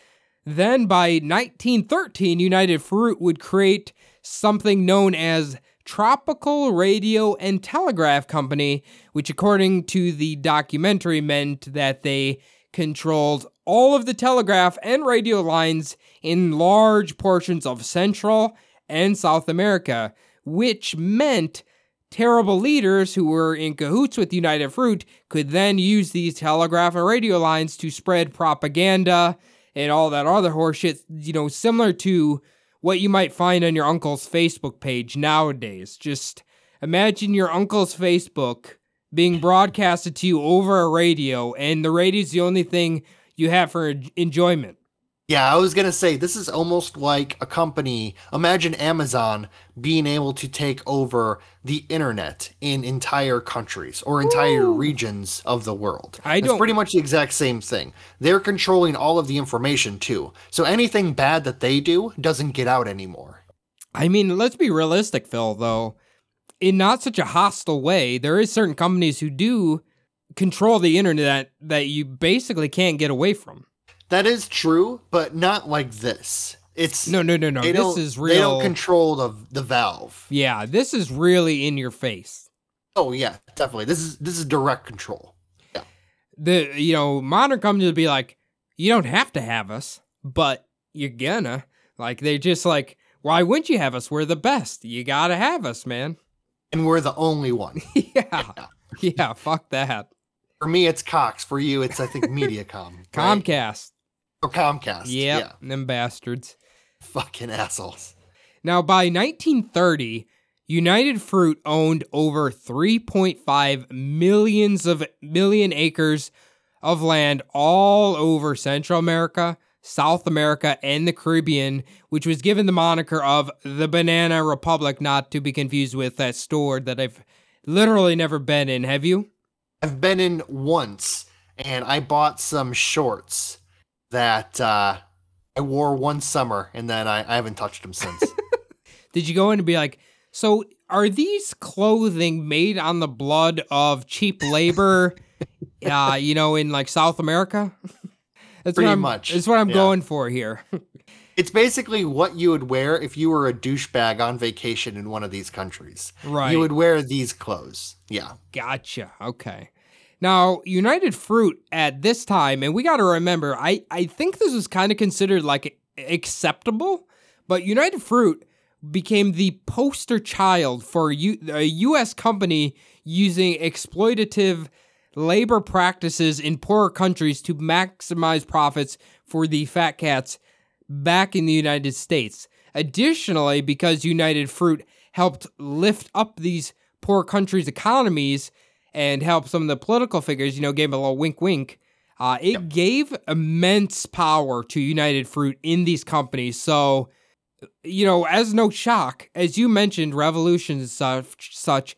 Then by 1913, United Fruit would create something known as Tropical Radio and Telegraph Company, which, according to the documentary, meant that they controlled all of the telegraph and radio lines in large portions of Central and South America, which meant terrible leaders who were in cahoots with United Fruit could then use these telegraph and radio lines to spread propaganda and all that other horseshit, you know, similar to what you might find on your uncle's Facebook page nowadays. Just imagine your uncle's Facebook being broadcasted to you over a radio, and the radio's the only thing you have for enjoyment. Yeah, I was gonna say this is almost like a company. Imagine Amazon being able to take over the internet in entire countries or entire regions of the world. I it's don't- pretty much the exact same thing. They're controlling all of the information too. So anything bad that they do doesn't get out anymore. I mean, let's be realistic, Phil, though. In not such a hostile way, there is certain companies who do control the internet that you basically can't get away from. That is true, but not like this. It's No, no, no, no. They This is They real. don't control the the valve. yeah, this is really in your face. Oh yeah, definitely. This is this is direct control. Yeah. The you know modern companies would be like, you don't have to have us, but you're gonna. Like they just like, why wouldn't you have us? We're the best. You gotta have us, man. And we're the only one. yeah, yeah. Fuck that. For me, it's Cox. For you, it's I think MediaCom. right? Or Comcast. Yep, Yeah, them bastards. fucking assholes. Now, by 1930, United Fruit owned over 3.5 millions of million acres of land all over Central America, South America, and the Caribbean, which was given the moniker of the Banana Republic, not to be confused with that store that I've literally never been in. Have you? I've been in once, and I bought some shorts that uh, I wore one summer, and then I, I haven't touched them since. Did you go in and be like, so are these clothing made on the blood of cheap labor, uh, you know, in like South America? That's Pretty what I'm, much, That's what I'm yeah. going for here. it's basically what you would wear if you were a douchebag on vacation in one of these countries. right. You would wear these clothes. Yeah. Gotcha. Okay. Now, United Fruit at this time, and we got to remember, I, I think this was kind of considered like acceptable, but United Fruit became the poster child for U- a U.S. company using exploitative labor practices in poorer countries to maximize profits for the fat cats back in the United States. Additionally, because United Fruit helped lift up these poor countries' economies and help some of the political figures, you know, gave a little wink wink. Uh, it gave immense power to United Fruit in these companies. So, you know, as no shock, as you mentioned, revolutions and such, such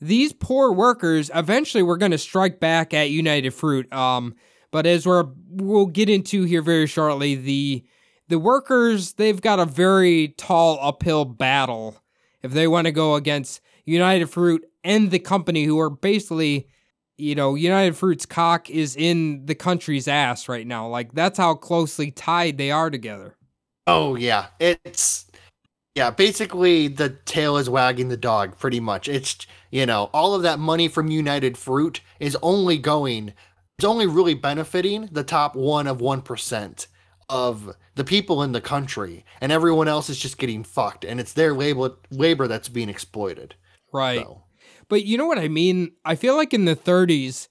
these poor workers eventually were going to strike back at United Fruit. Um, but as we're we'll get into here very shortly, the the workers they've got a very tall uphill battle if they want to go against United Fruit and the company who are basically you know United Fruit's cock is in the country's ass right now like that's how closely tied they are together Oh yeah, it's yeah. Basically, the tail is wagging the dog. Pretty much, it's you know all of that money from United Fruit is only going. It's only really benefiting the top one of one percent of the people in the country, and everyone else is just getting fucked, and it's their labor labor that's being exploited. right So, But you know what I mean? I feel like in the 30s,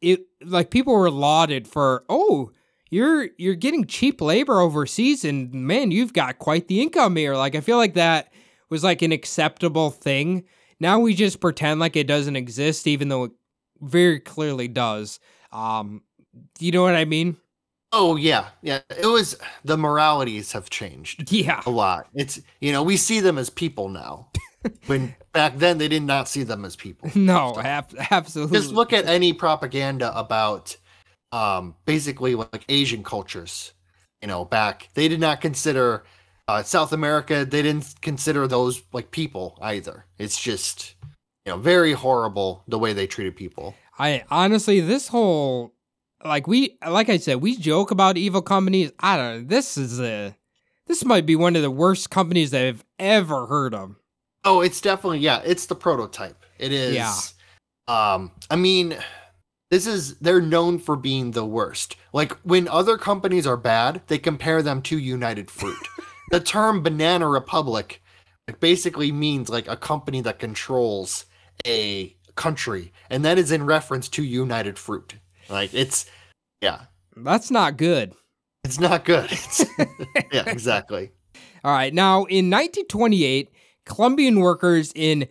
it like people were lauded for, oh, you're you're getting cheap labor overseas, and man, you've got quite the income here. Like I feel like that was like an acceptable thing. Now we just pretend like it doesn't exist, even though it very clearly does. Um, you know what I mean? oh yeah, yeah. It was the moralities have changed. Yeah. a lot. It's you know we see them as people now. when back then they did not see them as people. No, ab- absolutely. Just look at any propaganda about um basically like Asian cultures. You know, back they did not consider uh, South America. They didn't consider those like people either. It's just you know very horrible the way they treated people. I honestly, this whole like we like I said, we joke about evil companies. I don't know. This is a this might be one of the worst companies I've ever heard of. Oh, it's definitely yeah. It's the prototype. It is. Yeah. Um, I mean, this is they're known for being the worst. Like when other companies are bad, they compare them to United Fruit. the term Banana Republic like, basically means like a company that controls a country, and that is in reference to United Fruit. Like it's yeah, That's not good. it's not good. It's, yeah, exactly. All right. Now, in 1928, Colombian workers in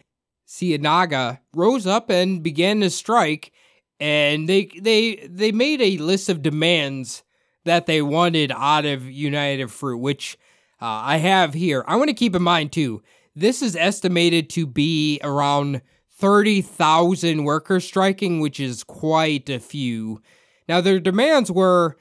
Ciénaga rose up and began to strike, and they they they made a list of demands that they wanted out of United Fruit, which uh, I have here. I want to keep in mind too. This is estimated to be around 30,000 workers striking, which is quite a few. Now, their demands were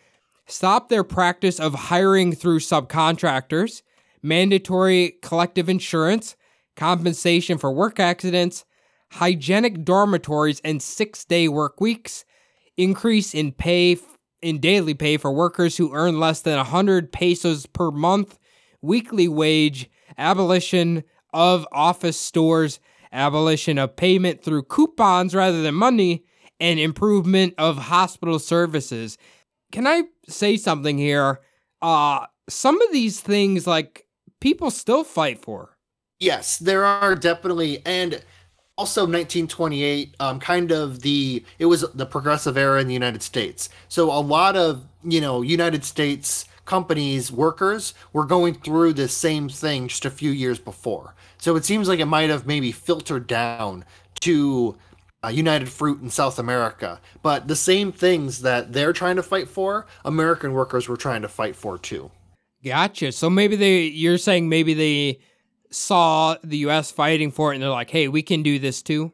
stop their practice of hiring through subcontractors, mandatory collective insurance, compensation for work accidents, hygienic dormitories and 6-day work weeks, increase in pay in daily pay for workers who earn less than 100 pesos per month, weekly wage, abolition of office stores, abolition of payment through coupons rather than money, and improvement of hospital services. Can I say something here? Uh some of these things like people still fight for. Yes, there are definitely, and also 1928, um, kind of the it was the progressive era in the United States. So a lot of you know United States companies workers were going through the same thing just a few years before. So it seems like it might have maybe filtered down to uh, United Fruit in South America, but the same things that they're trying to fight for, American workers were trying to fight for too. Gotcha. So maybe they, you're saying maybe they saw the U.S. fighting for it and they're like, hey, we can do this too?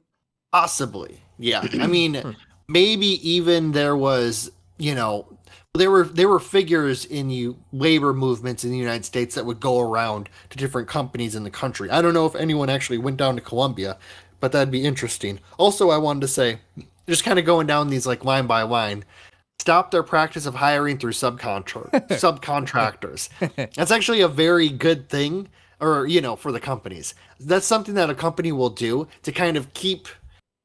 Possibly. Yeah. I mean, hmm. maybe even there was, you know, there were there were figures in you labor movements in the United States that would go around to different companies in the country. I don't know if anyone actually went down to Colombia, but that'd be interesting. Also, I wanted to say, just kind of going down these like line by line, stop their practice of hiring through subcontra- subcontractors. That's actually a very good thing, or you know, for the companies. That's something that a company will do to kind of keep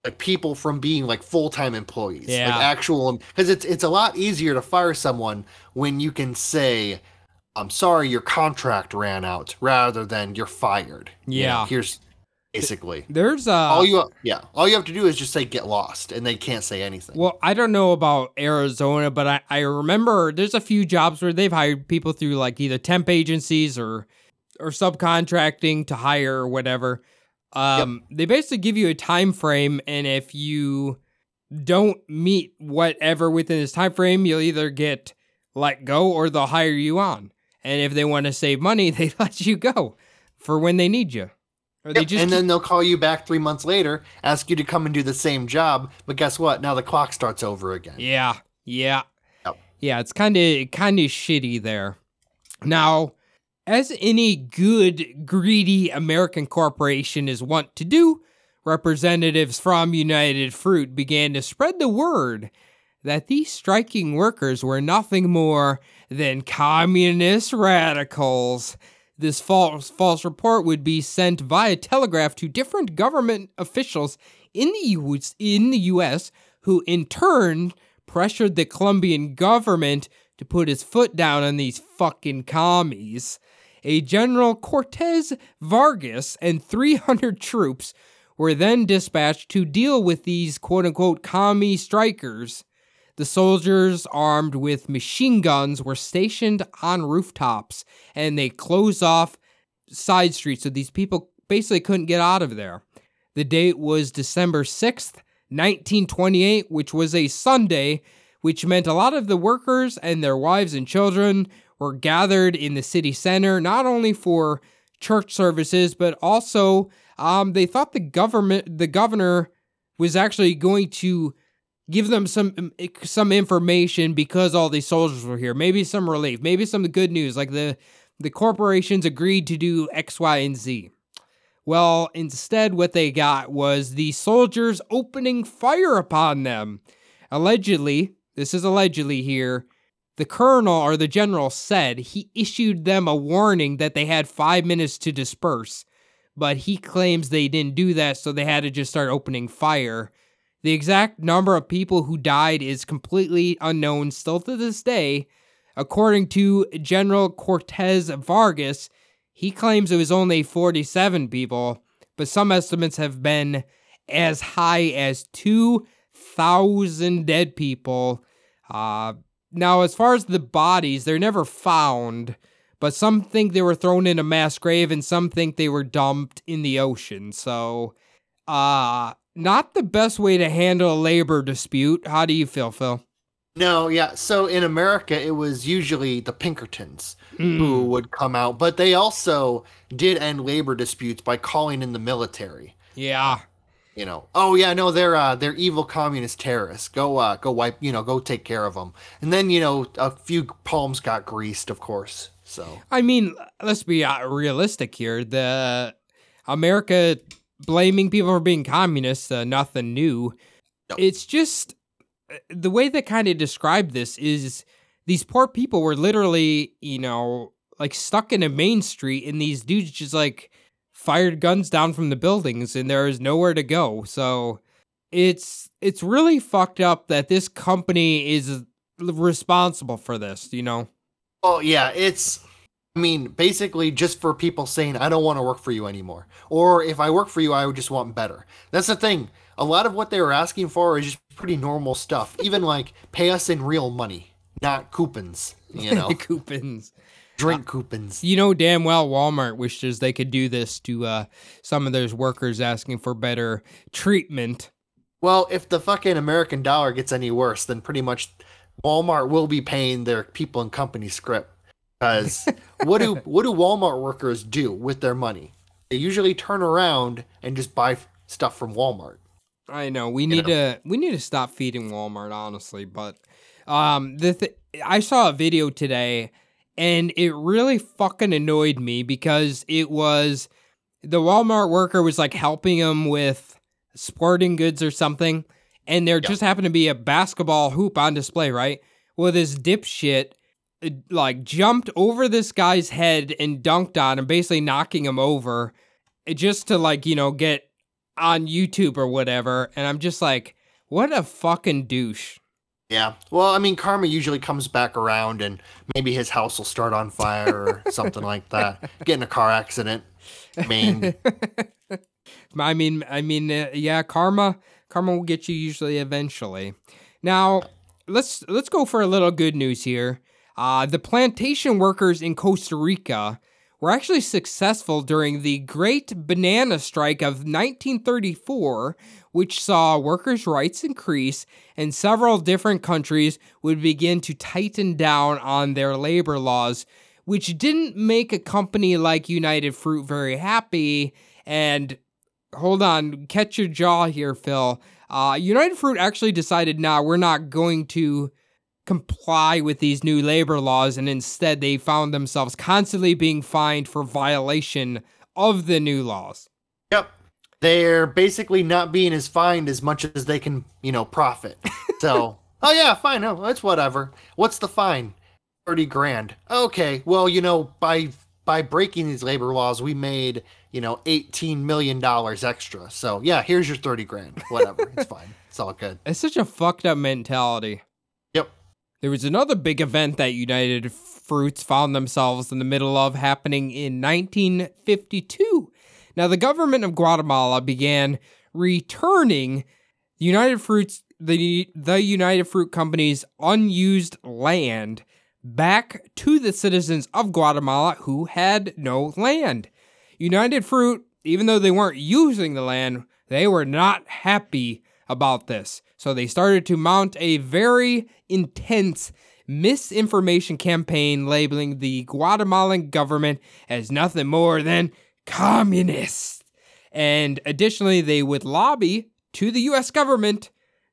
like people from being like full-time employees Yeah. like actual because it's it's a lot easier to fire someone when you can say i'm sorry your contract ran out rather than you're fired You know, Yeah. here's basically There's uh all you yeah all you have to do is just say get lost and they can't say anything Well, I don't know about Arizona, but I, I remember there's a few jobs where they've hired people through like either temp agencies or or subcontracting to hire or whatever. Um, they basically give you a time frame, and if you don't meet whatever within this time frame, you'll either get let go or they'll hire you on. And if they want to save money, they let you go for when they need you. Or they just and then they'll call you back three months later ask you to come and do the same job but guess what now the clock starts over again Yeah, yeah, Yep. yeah. It's kind of kind of shitty there. Now, as any good greedy American corporation is wont to do, representatives from United Fruit began to spread the word that these striking workers were nothing more than communist radicals. This false false report would be sent via telegraph to different government officials in the US, in the US who in turn pressured the Colombian government to put his foot down on these fucking commies. A General Cortez Vargas and 300 troops were then dispatched to deal with these quote unquote commie strikers. The soldiers, armed with machine guns, were stationed on rooftops and they closed off side streets so these people basically couldn't get out of there. The date was December 6th, 1928, which was a Sunday, which meant a lot of the workers and their wives and children were gathered in the city center, not only for church services, but also um, they thought the government, the governor, was actually going to give them some some information because all these soldiers were here. Maybe some relief, maybe some good news, like the the corporations agreed to do X, Y, and Z. Well, instead, what they got was the soldiers opening fire upon them. Allegedly, this is allegedly here, the colonel or the general said he issued them a warning that they had five minutes to disperse, but he claims they didn't do that, so they had to just start opening fire. The exact number of people who died is completely unknown still to this day. According to General Cortez Vargas, he claims it was only 47 people, but some estimates have been as high as 2,000 dead people. Uh, now, as far as the bodies, they're never found, but some think they were thrown in a mass grave and some think they were dumped in the ocean. So, uh, not the best way to handle a labor dispute. How do you feel, Phil? No, yeah. So in America, it was usually the Pinkertons who Hmm. would come out, but they also did end labor disputes by calling in the military. Yeah. You know, oh yeah, no, they're uh, they're evil communist terrorists. Go uh, go wipe, you know, go take care of them. And then you know, a few palms got greased, of course. So I mean, let's be uh, realistic here. The America blaming people for being communists, uh, nothing new. No. It's just uh, the way they kind of describe this is these poor people were literally, you know, like stuck in a main street and these dudes just like fired guns down from the buildings and there is nowhere to go. So it's it's really fucked up that this company is responsible for this, you know. Oh yeah, it's I mean, basically just for people saying I don't want to work for you anymore. Or if I work for you, I would just want better. That's the thing. A lot of what they were asking for is just pretty normal stuff. Even like pay us in real money, not coupons, you know. coupons. Drink coupons. You know damn well Walmart wishes they could do this to uh, some of those workers asking for better treatment. Well, if the fucking American dollar gets any worse, then pretty much Walmart will be paying their people and company script. Because what do what do Walmart workers do with their money? They usually turn around and just buy stuff from Walmart. I know we need know. to we need to stop feeding Walmart, honestly. But um, the th- I saw a video today, and it really fucking annoyed me because it was the Walmart worker was like helping him with sporting goods or something, and there yep. just happened to be a basketball hoop on display, right? Well, this dipshit uh, like jumped over this guy's head and dunked on him, basically knocking him over, uh, just to like you know get on YouTube or whatever. And I'm just like, what a fucking douche. Yeah. Well, I mean, karma usually comes back around, and maybe his house will start on fire or something like that. Get in a car accident. I mean, I mean, I mean, uh, yeah, karma, karma will get you usually eventually. Now, let's let's go for a little good news here. Uh, the plantation workers in Costa Rica were actually successful during the Great Banana Strike of 1934, which saw workers' rights increase and several different countries would begin to tighten down on their labor laws, which didn't make a company like United Fruit very happy. And hold on, catch your jaw here, Phil. Uh, United Fruit actually decided, nah, we're not going to comply with these new labor laws, and instead they found themselves constantly being fined for violation of the new laws. They're basically not being as fined as much as they can, you know, profit. So, oh yeah, fine. No, it's whatever. What's the fine? 30 grand. Okay. Well, you know, by by breaking these labor laws, we made, you know, 18 million dollars extra. So, yeah, here's your 30 grand. Whatever. it's fine. It's all good. It's such a fucked up mentality. Yep. There was another big event that United Fruits found themselves in the middle of happening in 1952. Now, the government of Guatemala began returning United Fruits, the, the United Fruit Company's unused land back to the citizens of Guatemala who had no land. United Fruit, even though they weren't using the land, they were not happy about this. So they started to mount a very intense misinformation campaign labeling the Guatemalan government as nothing more than communist. And additionally, they would lobby to the US government.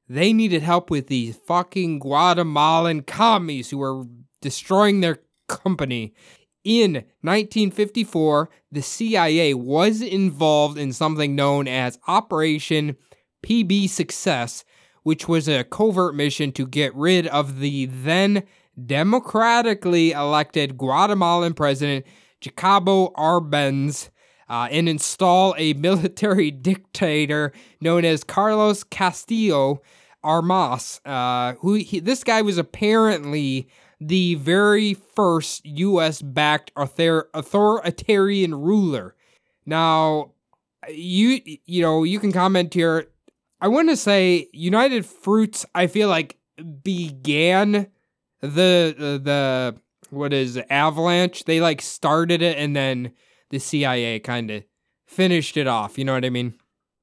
They needed help with these fucking Guatemalan commies who were destroying their company. In 1954, the CIA was involved in something known as Operation PB Success, which was a covert mission to get rid of the then democratically elected Guatemalan president Jacobo Arbenz uh, and install a military dictator known as Carlos Castillo Armas. Uh, who he, this guy was apparently the very first U.S.-backed author- authoritarian ruler. Now, you you know you can comment here I want to say United Fruits. I feel like began the the, the what is it, Avalanche. They like started it, and then the CIA kind of finished it off. You know what I mean?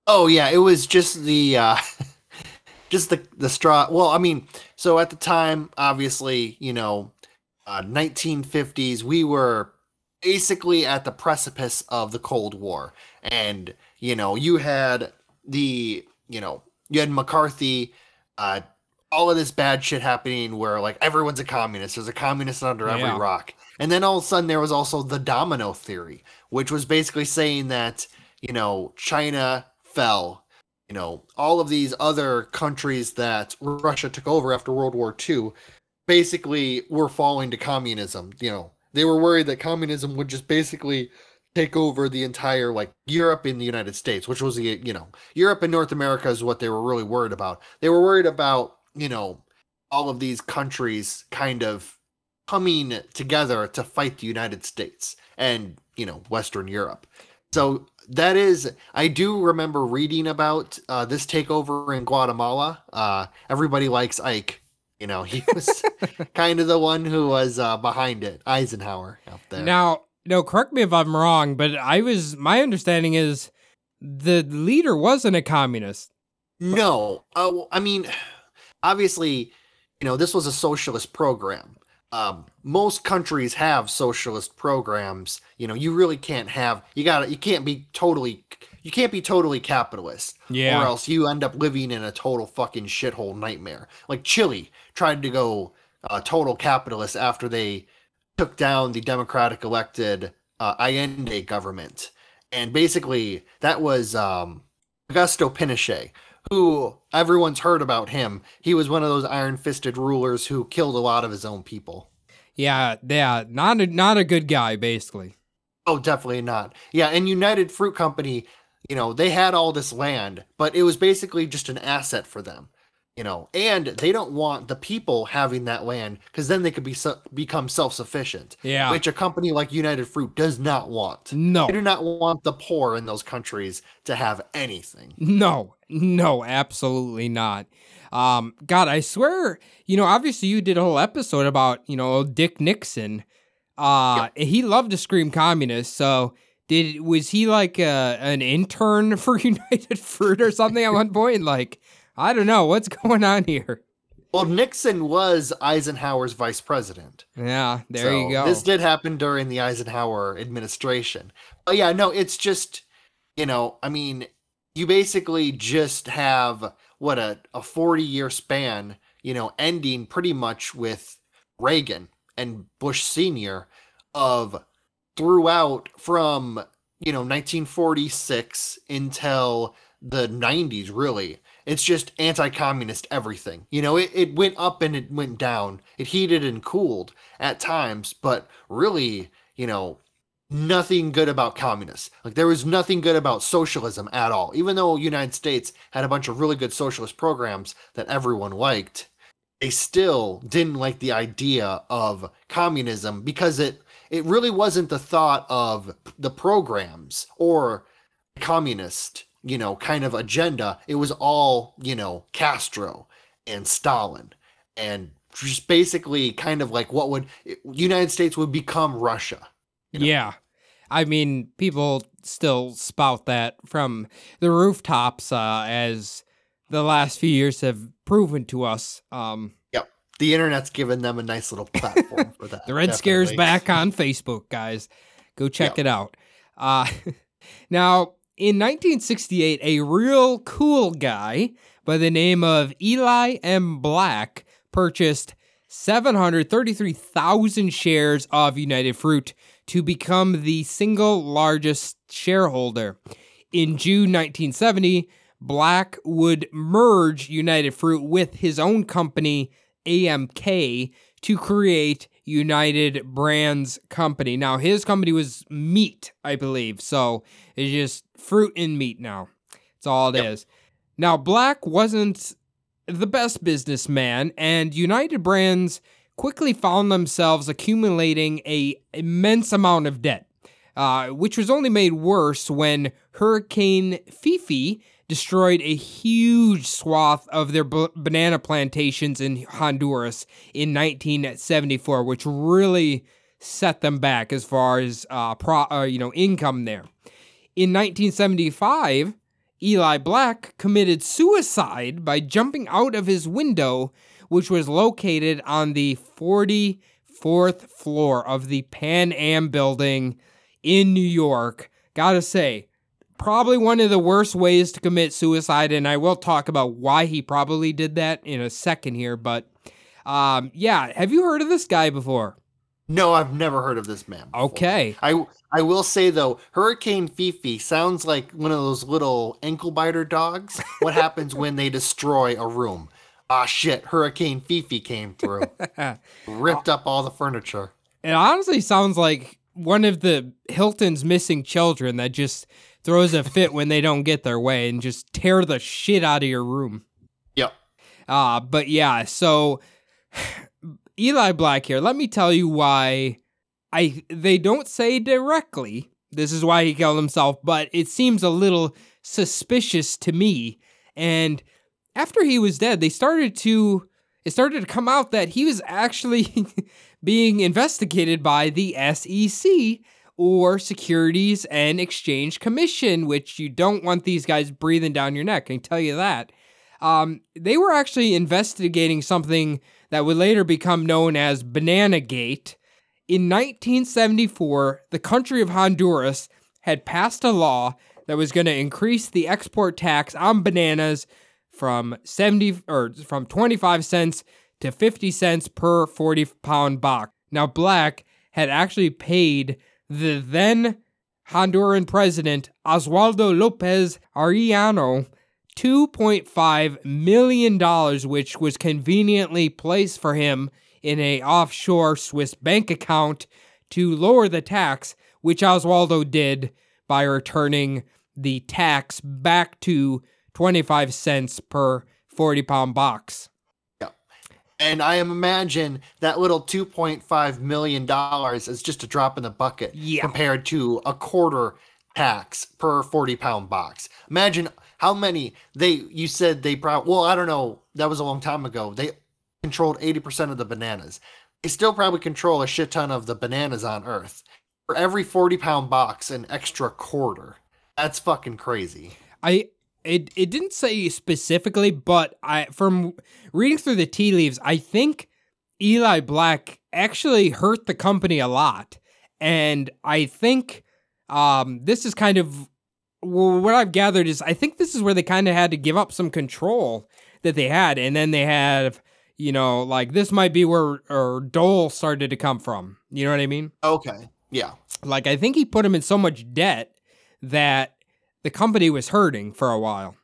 Oh yeah, it was just the uh, just the the straw. Well, I mean, so at the time, obviously, you know, uh, 1950s, we were basically at the precipice of the Cold War, and you know, you had the you know, you had McCarthy, uh, all of this bad shit happening where like everyone's a communist. There's a communist under yeah. every rock. And then all of a sudden there was also the domino theory, which was basically saying that, you know, China fell, you know, all of these other countries that Russia took over after World War II basically were falling to communism, you know. they were worried that communism would just basically take over the entire like Europe and the United States, which was the you know Europe and North America is what they were really worried about. They were worried about you know all of these countries kind of coming together to fight the United States and you know Western Europe. So that is, I do remember reading about uh, this takeover in Guatemala. Uh, everybody likes Ike. You know, he was kind of the one who was uh, behind it, Eisenhower out there. Now, no, correct me if I'm wrong, but I was my understanding is the leader wasn't a communist. No, uh, I mean, obviously, you know, this was a socialist program. Um, most countries have socialist programs. You know, you really can't have you got to you can't be totally you can't be totally capitalist, Yeah. or else you end up living in a total fucking shithole nightmare. Like Chile tried to go uh, total capitalist after they took down the democratic elected uh, Allende government, and basically that was um, Augusto Pinochet, who everyone's heard about him. He was one of those iron-fisted rulers who killed a lot of his own people. Yeah, yeah, not a not a good guy, basically. Oh, definitely not. Yeah, and United Fruit Company, you know, they had all this land, but it was basically just an asset for them. You know, and they don't want the people having that land because then they could be su- become self-sufficient, Yeah. which a company like United Fruit does not want. No. They do not want the poor in those countries to have anything. No, no, absolutely not. Um, God, I swear, you know, obviously you did a whole episode about, you know, Dick Nixon. Uh, he loved to scream communist. So did, was he like uh, an intern for United Fruit or something at one point? Like, I don't know. What's going on here? Well, Nixon was Eisenhower's vice president. Yeah, there you go. This did happen during the Eisenhower administration. Oh yeah, no, it's just you know, I mean, you basically just have what a a 40 year span, you know, ending pretty much with Reagan and Bush senior of throughout from, you know, 1946 until the 90s really. It's just anti-communist everything. You know, it, it went up and it went down. It heated and cooled at times, but really, you know, nothing good about communists. Like there was nothing good about socialism at all. Even though United States had a bunch of really good socialist programs that everyone liked, they still didn't like the idea of communism because it it really wasn't the thought of the programs or communist, you know, kind of agenda. It was all, you know, Castro and Stalin and just basically kind of like what would United States would become Russia. you know? Yeah. I mean, people still spout that from the rooftops uh, as the last few years have proven to us. Um, Yep. The internet's given them a nice little platform for that. the Red Scare's back on Facebook, guys. Go check Yep. it out. Uh, now, in 1968, a real cool guy by the name of Eli M. Black purchased 733,000 shares of United Fruit to become the single largest shareholder. In June 1970, Black would merge United Fruit with his own company, AMK, to create United Brands Company. Now, his company was meat, I believe. So it's just fruit and meat now. That's all it is. Yep. Now, Black wasn't the best businessman, and United Brands quickly found themselves accumulating a immense amount of debt, uh, which was only made worse when Hurricane Fifi destroyed a huge swath of their b- banana plantations in Honduras in 1974, which really set them back as far as uh, pro- uh, you know income there. In 1975, Eli Black committed suicide by jumping out of his window, which was located on the 44th floor of the Pan Am building in New York. Gotta say, probably one of the worst ways to commit suicide, and I will talk about why he probably did that in a second here. But um, yeah, have you heard of this guy before? No, I've never heard of this man. before. Okay. I I will say though, Hurricane Fifi sounds like one of those little ankle biter dogs. What happens when they destroy a room? Ah shit, Hurricane Fifi came through. Ripped up all the furniture. It honestly sounds like one of the Hilton's missing children that just throws a fit when they don't get their way and just tear the shit out of your room. Yep. Uh, but yeah, so Eli Black here, let me tell you why I they don't say directly this is why he killed himself, but it seems a little suspicious to me. And after he was dead, they started to it started to come out that he was actually being investigated by the SEC or Securities and Exchange Commission, which you don't want these guys breathing down your neck. I can tell you that. Um, they were actually investigating something that would later become known as Banana Gate. In 1974, the country of Honduras had passed a law that was going to increase the export tax on bananas from 70 or from 25 cents to 50 cents per 40 pound box. Now Black had actually paid the then Honduran president Oswaldo Lopez Arellano $2.5 million, which was conveniently placed for him in a offshore Swiss bank account to lower the tax, which Oswaldo did by returning the tax back to 25 cents per 40 pound box. And I imagine that little $2.5 million is just a drop in the bucket Yeah. compared to a quarter tax per 40 pound box. Imagine how many they, you said they probably, well, I don't know, that was a long time ago. They controlled 80% of the bananas. They still probably control a shit ton of the bananas on Earth. For every 40 pound box, an extra quarter. That's fucking crazy. I it it didn't say specifically, but I from reading through the tea leaves, I think Eli Black actually hurt the company a lot, and I think um this is kind of what I've gathered is I think this is where they kind of had to give up some control that they had, and then they have you know like this might be where or Dole started to come from. You know what I mean? Okay. Yeah. Like I think he put him in so much debt that the company was hurting for a while.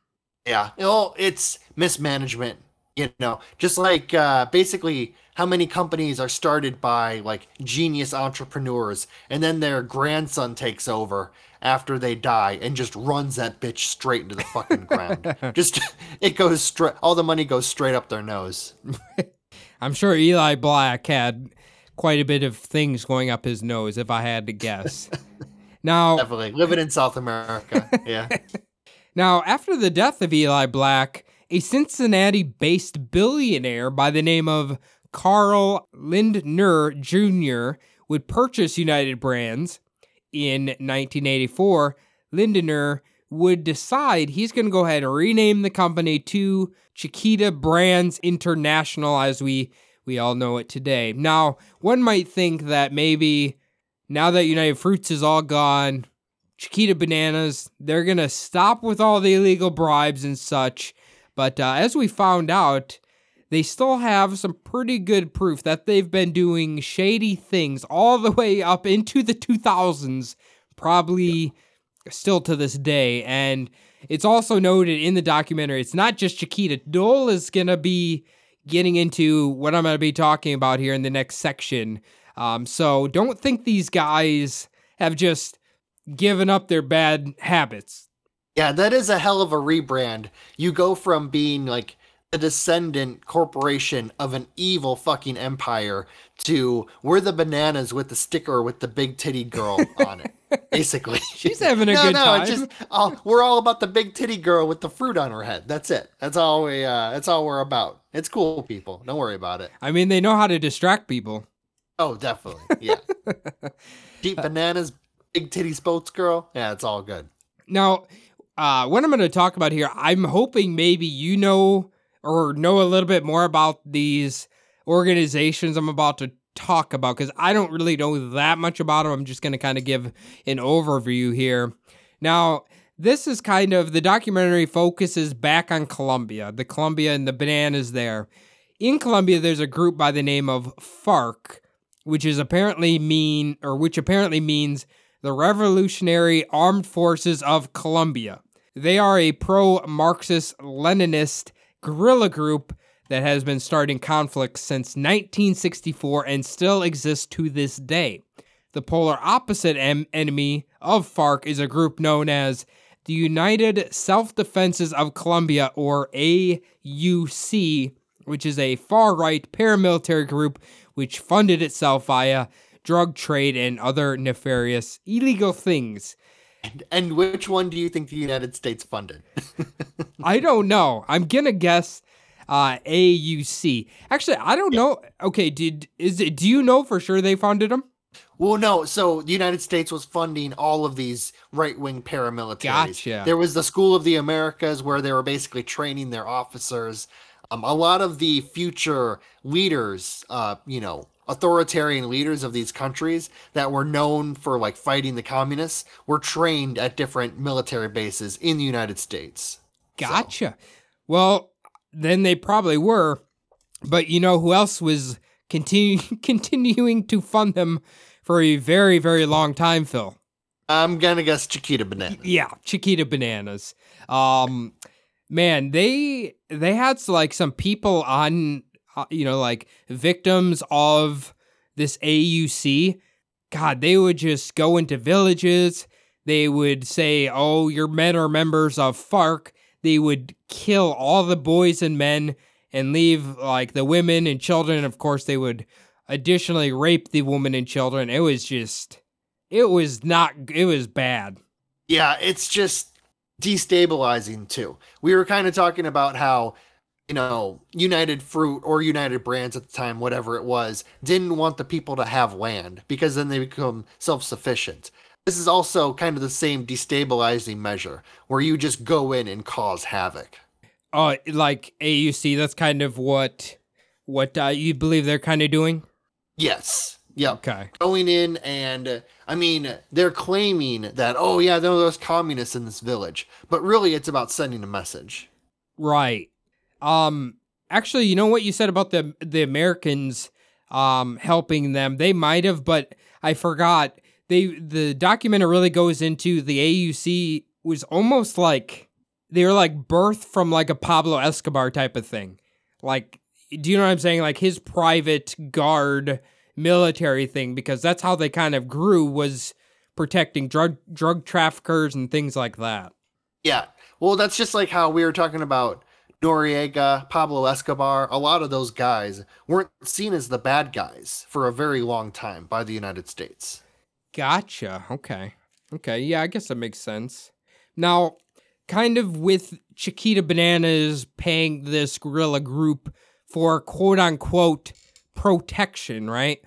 Yeah. Well, it's mismanagement, you know, just like uh, basically how many companies are started by like genius entrepreneurs and then their grandson takes over after they die and just runs that bitch straight into the fucking ground. just it goes straight all the money goes straight up their nose. I'm sure Eli Black had quite a bit of things going up his nose, if I had to guess. now, Definitely living in South America. Yeah. now, after the death of Eli Black, a Cincinnati-based billionaire by the name of Carl Lindner Jr. would purchase United Brands. In 1984, Lindner would decide he's going to go ahead and rename the company to Chiquita Brands International as we we all know it today. Now, one might think that maybe now that United Fruits is all gone, Chiquita Bananas, they're going to stop with all the illegal bribes and such. But uh, as we found out, they still have some pretty good proof that they've been doing shady things all the way up into the 2000s, probably still to this day. And it's also noted in the documentary, it's not just Chiquita. Dole is going to be getting into what I'm going to be talking about here in the next section. Um, so don't think these guys have just given up their bad habits. Yeah, that is a hell of a rebrand. You go from being like a descendant corporation of an evil fucking empire to we're the bananas with the sticker with the big titty girl on it. Basically, She's having a no, good no, time. Just all, we're all about the big titty girl with the fruit on her head. That's it. That's all we. Uh, that's all we're about. It's cool, people. Don't worry about it. I mean, they know how to distract people. Oh, definitely. Yeah. Deep bananas, big titty spokes girl. Yeah, it's all good. Now, uh, what I'm going to talk about here, I'm hoping maybe you know or know a little bit more about these organizations I'm about to talk about because I don't really know that much about them. I'm just going to kind of give an overview here. Now, this is kind of the documentary focuses back on Colombia, the Colombia and the bananas there. In Colombia, there's a group by the name of FARC, which is apparently mean or which apparently means the Revolutionary Armed Forces of Colombia. They are a pro Marxist Leninist guerrilla group that has been starting conflicts since 1964 and still exists to this day. The polar opposite em- enemy of FARC is a group known as the United Self Defenses of Colombia, or AUC, which is a far right paramilitary group which funded itself via drug trade and other nefarious illegal things. And, and which one do you think the United States funded? I don't know. I'm gonna guess uh, AUC. Actually, I don't know. Okay, did is it? Do you know for sure they funded them? Well, no. So the United States was funding all of these right-wing paramilitaries. Gotcha. There was the School of the Americas where they were basically training their officers. Um, a lot of the future leaders, uh, you know, authoritarian leaders of these countries that were known for like fighting the communists were trained at different military bases in the United States. Gotcha. Well, then they probably were. But you know who else was continue, continuing to fund them for a very, very long time, Phil? I'm gonna guess Chiquita Bananas. Yeah, Chiquita Bananas. Um, man, they they had like some people on, uh, you know, like victims of this AUC. God, they would just go into villages. They would say, "Oh, your men are members of FARC." They would kill all the boys and men and leave like the women and children. Of course, they would additionally rape the women and children. It was just, it was not, it was bad. Yeah, it's just destabilizing too. We were kind of talking about how, you know, United Fruit or United Brands at the time, whatever it was, didn't want the people to have land because then they become self sufficient. This is also kind of the same destabilizing measure where you just go in and cause havoc. Oh, like AUC, that's kind of what what uh, you believe they're kind of doing. Yes. Yep. Okay. Going in and I mean they're claiming that oh yeah there those communists in this village, but really it's about sending a message. Right. Um. Actually, you know what you said about the the Americans um helping them. They might have, but I forgot. They the documentary really goes into the AUC was almost like they were like birthed from like a Pablo Escobar type of thing. Like, do you know what I'm saying? Like his private guard military thing, because that's how they kind of grew was protecting drug drug traffickers and things like that. Yeah. Well, that's just like how we were talking about Noriega, Pablo Escobar. A lot of those guys weren't seen as the bad guys for a very long time by the United States. Gotcha. Okay. Okay. Yeah, I guess that makes sense. Now, kind of with Chiquita Bananas paying this guerrilla group for quote unquote protection, right?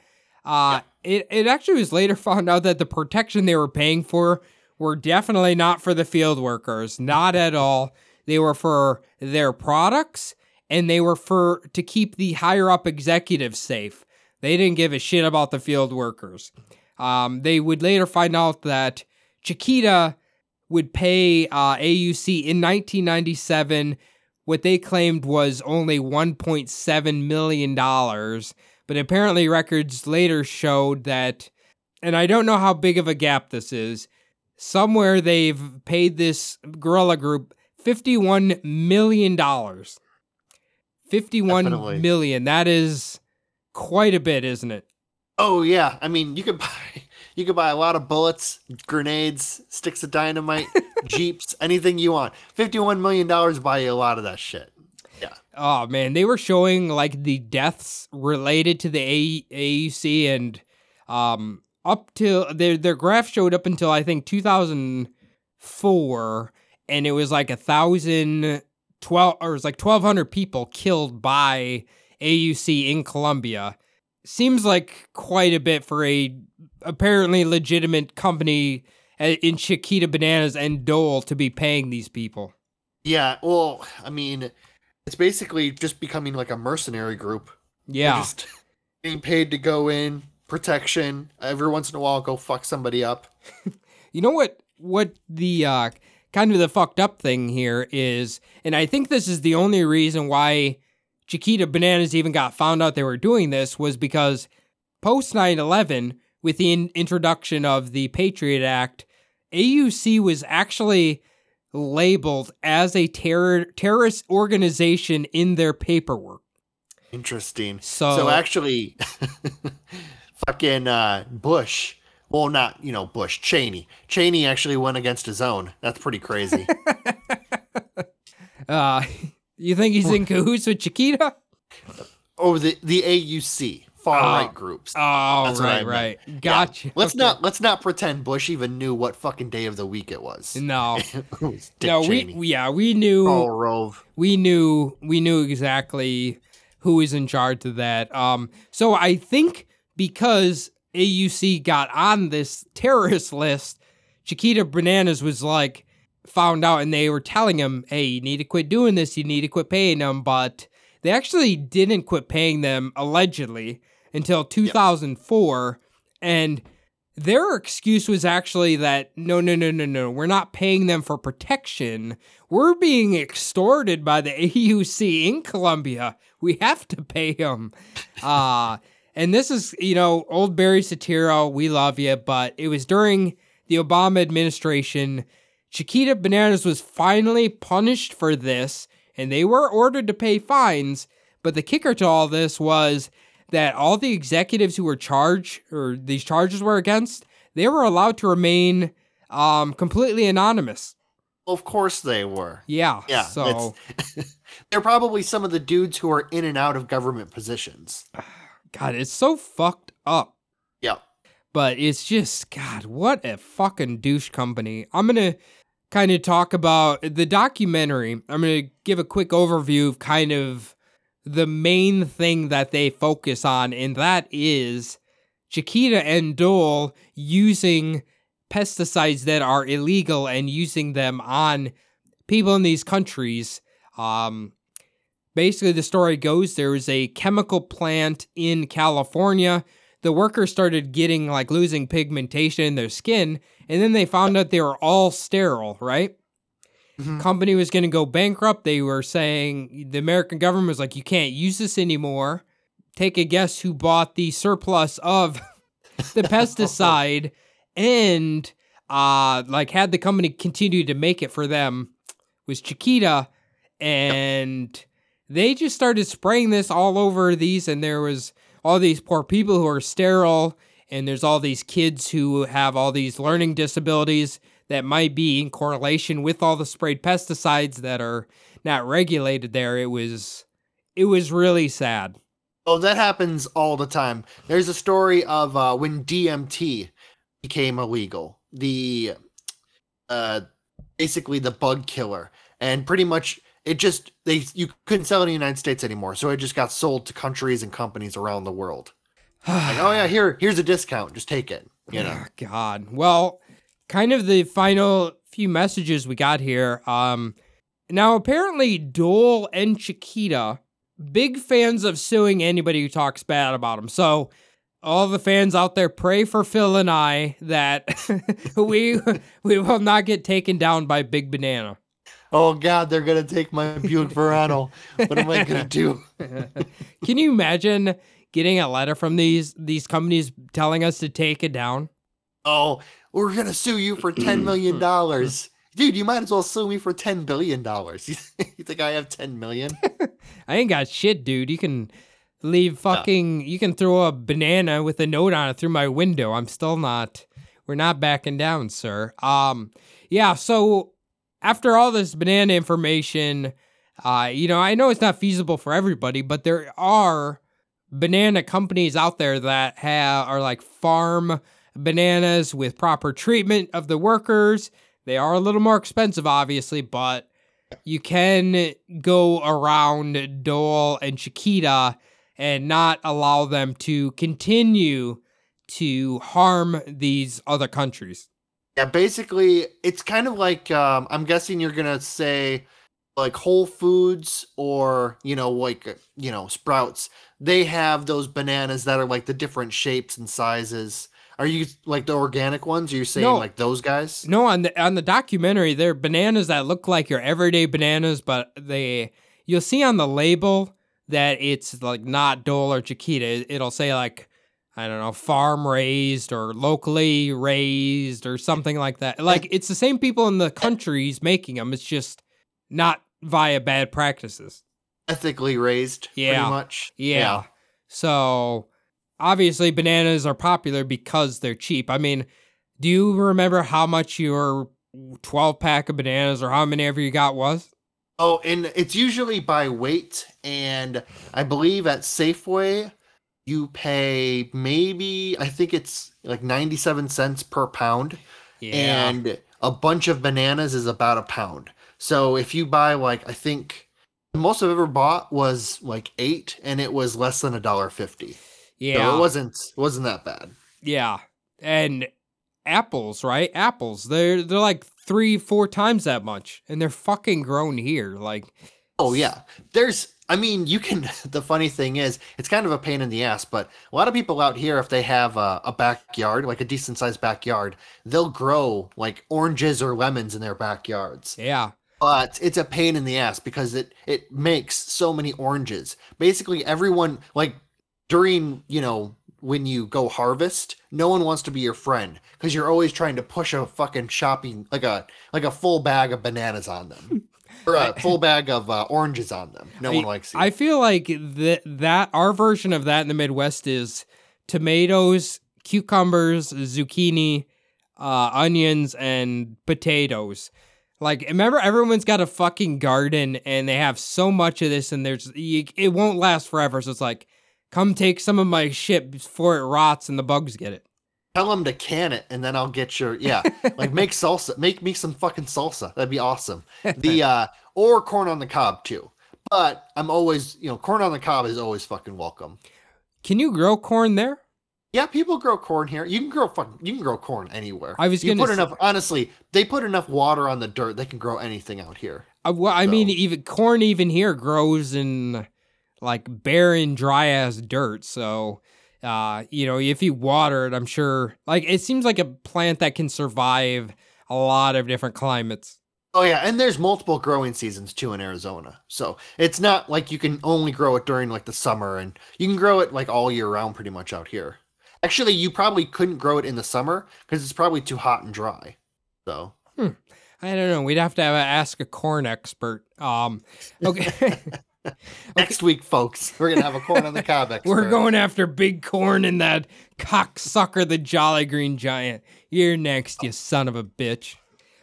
Uh it, it actually was later found out that the protection they were paying for were definitely not for the field workers, not at all. They were for their products and they were for to keep the higher up executives safe. They didn't give a shit about the field workers. Um, they would later find out that Chiquita would pay uh, AUC in 1997 what they claimed was only 1.7 million dollars, but apparently records later showed that, and I don't know how big of a gap this is. Somewhere they've paid this guerrilla group 51 million dollars. Fifty-one Definitely. million. That is quite a bit, isn't it? Oh yeah, I mean you could buy you could buy a lot of bullets, grenades, sticks of dynamite, jeeps, anything you want. Fifty-one million dollars buy you a lot of that shit. Yeah. Oh man, they were showing like the deaths related to the AUC and um up till their their graph showed up until I think 2004 and it was like a thousand twelve or it was like 1200 people killed by AUC in Colombia. Seems like quite a bit for a apparently legitimate company uh, in Chiquita Bananas and Dole to be paying these people. Yeah. Well, I mean, it's basically just becoming like a mercenary group. They're Yeah. Just being paid to go in, protection. Every once in a while, go fuck somebody up. You know what what the uh kind of the fucked up thing here is, and I think this is the only reason why Chiquita Bananas even got found out they were doing this was because post 9/11 with the in- introduction of the Patriot Act, AUC was actually labeled as a terror terrorist organization in their paperwork. Interesting. So- So, actually, fucking uh, Bush. Well, not you know Bush. Cheney. Cheney actually went against his own. That's pretty crazy. Uh, you think he's in cahoots with Chiquita? oh, the the AUC far Oh. right groups. Oh, That's what I right, meant. right. Yeah. Gotcha. Let's Okay. not let's not pretend Bush even knew what fucking day of the week it was. No, it was Dick no. We, Cheney. we yeah we knew Karl Rove. we knew we knew exactly who was in charge of that. Um, so I think because AUC got on this terrorist list, Chiquita Bananas was like found out, and they were telling him, "Hey, you need to quit doing this. You need to quit paying them." But they actually didn't quit paying them allegedly until 2004, and their excuse was actually that no, no, no, no, no, we're not paying them for protection. We're being extorted by the AUC in Colombia. We have to pay them. Uh, and this is, you know, old Barry Soetoro, we love you, but it was during the Obama administration. Chiquita Bananas was finally punished for this, and they were ordered to pay fines. But the kicker to all this was that all the executives who were charged or these charges were against, they were allowed to remain um, completely anonymous. Of course they were. Yeah. Yeah. So they're probably some of the dudes who are in and out of government positions. God, it's so fucked up. Yeah. But it's just God, what a fucking douche company. I'm gonna kind of talk about the documentary. I'm gonna give a quick overview of kind of the main thing that they focus on, and that is Chiquita and Dole using pesticides that are illegal and using them on people in these countries. Um, basically, the story goes there was a chemical plant in California. The workers started getting like losing pigmentation in their skin, and then they found out they were all sterile, right? Mhm. Company was going to go bankrupt. They were saying the American government was like, you can't use this anymore. Take a guess who bought the surplus of the pesticide and uh like had the company continue to make it for them was Chiquita and they just started spraying this all over these and there was all these poor people who are sterile and there's all these kids who have all these learning disabilities that might be in correlation with all the sprayed pesticides that are not regulated there it was it was really sad Oh, that happens all the time. There's a story of uh, when DDT became illegal. The uh, basically the bug killer, and pretty much it just they you couldn't sell it in the United States anymore, so it just got sold to countries and companies around the world. Like, oh yeah, here here's a discount, just take it. You know. Oh, God. Well, kind of the final few messages we got here. Um, now apparently Dole and Chiquita big fans of suing anybody who talks bad about them. So all the fans out there pray for Phil and I that we we will not get taken down by Big Banana. Oh God, they're gonna take my Buick Verano. what am I gonna do? Can you imagine getting a letter from these these companies telling us to take it down? Oh, we're gonna sue you for ten million dollars. Dude, you might as well sue me for ten billion dollars. you think I have ten million? I ain't got shit, dude. You can leave fucking. You can throw a banana with a note on it through my window. I'm still not. We're not backing down, sir. Um, yeah. So after all this banana information, uh, you know, I know it's not feasible for everybody, but there are banana companies out there that have are like farm bananas with proper treatment of the workers. They are a little more expensive, obviously, but you can go around Dole and Chiquita and not allow them to continue to harm these other countries. Yeah, basically, it's kind of like um, I'm guessing you're gonna say like Whole Foods or you know like you know Sprouts. They have those bananas that are like the different shapes and sizes. Are you like the organic ones? Are you saying No. like those guys? No, on the on the documentary, they're bananas that look like your everyday bananas, but they you'll see on the label that it's like not Dole or Chiquita. It'll say like I don't know, farm raised or locally raised or something like that. Like it's the same people in the countries making them. It's just not via bad practices. ethically raised, Yeah. pretty much. Yeah. So obviously bananas are popular because they're cheap. I mean, do you remember how much your 12 pack of bananas or how many ever you got was? Oh, and it's usually by weight, and I believe at Safeway you pay maybe I think it's like ninety-seven cents per pound, Yeah. and a bunch of bananas is about a pound. So if you buy like I think the most I've ever bought was like eight, and it was less than a dollar fifty. Yeah. So it wasn't it wasn't that bad. Yeah. And apples, right? Apples. They're they're like 3 4 times that much and they're fucking grown here. Like Oh yeah. There's I mean, you can the funny thing is, it's kind of a pain in the ass, but a lot of people out here if they have a, a backyard, like a decent sized backyard, they'll grow like oranges or lemons in their backyards. yeah. But it's a pain in the ass because it it makes so many oranges. Basically everyone like during, you know, when you go harvest, no one wants to be your friend because you're always trying to push a fucking shopping like a like a full bag of bananas on them. or a full bag of uh, oranges on them. No one likes you. I feel like that that our version of that in the Midwest is tomatoes, cucumbers, zucchini, uh, onions, and potatoes. Like, remember, everyone's got a fucking garden, and they have so much of this, and there's it won't last forever. So it's like, come take some of my shit before it rots and the bugs get it. Tell them to can it, and then I'll get your yeah. like make salsa. Make me some fucking salsa. That'd be awesome. The uh or corn on the cob too. But I'm always you know corn on the cob is always fucking welcome. Can you grow corn there? Yeah, people grow corn here. You can grow fucking you can grow corn anywhere. I was you gonna put s- enough. Honestly, they put enough water on the dirt. They can grow anything out here. Uh, well, I mean, even corn even here grows in like barren, dry as dirt. So, uh, you know, if you water it, I'm sure. Like, it seems like a plant that can survive a lot of different climates. Oh yeah, and there's multiple growing seasons too in Arizona. So it's not like you can only grow it during like the summer and you can grow it like all year round pretty much out here. Actually, you probably couldn't grow it in the summer because it's probably too hot and dry. So I don't know. We'd have to have a, ask a corn expert. Um, okay. next week, folks, we're gonna have a corn on the cob expert. We're going after big corn and that cocksucker, the Jolly Green Giant. You're next, you son of a bitch.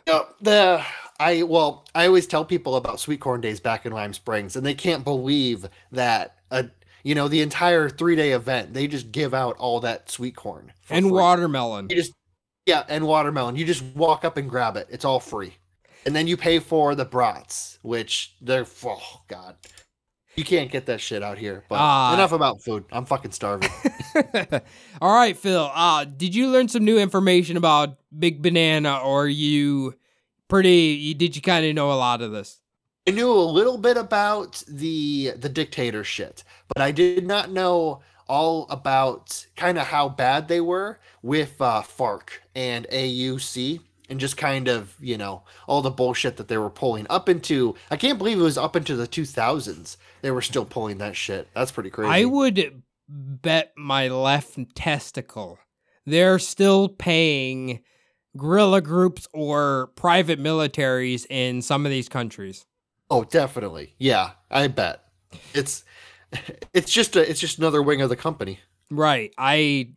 No, the I well, I always tell people about sweet corn days back in Lime Springs, and they can't believe that a you know the entire three day event they just give out all that sweet corn And free. watermelon. You just yeah, and watermelon. You just walk up and grab it. It's all free, and then you pay for the brats, which they're oh god, you can't get that shit out here. But Ah. enough about food. I'm fucking starving. All right, Phil. Uh, did you learn some new information about Big Banana, or you pretty? You, did you kind of know a lot of this? I knew a little bit about the the dictator shit, but I did not know all about kind of how bad they were with uh, FARC and AUC and just kind of you know all the bullshit that they were pulling up into. I can't believe it was up into the 2000s. They were still pulling that shit. That's pretty crazy. I would bet my left testicle they're still paying guerrilla groups or private militaries in some of these countries. Oh, definitely. Yeah, I bet. It's it's just a it's just another wing of the company. Right. I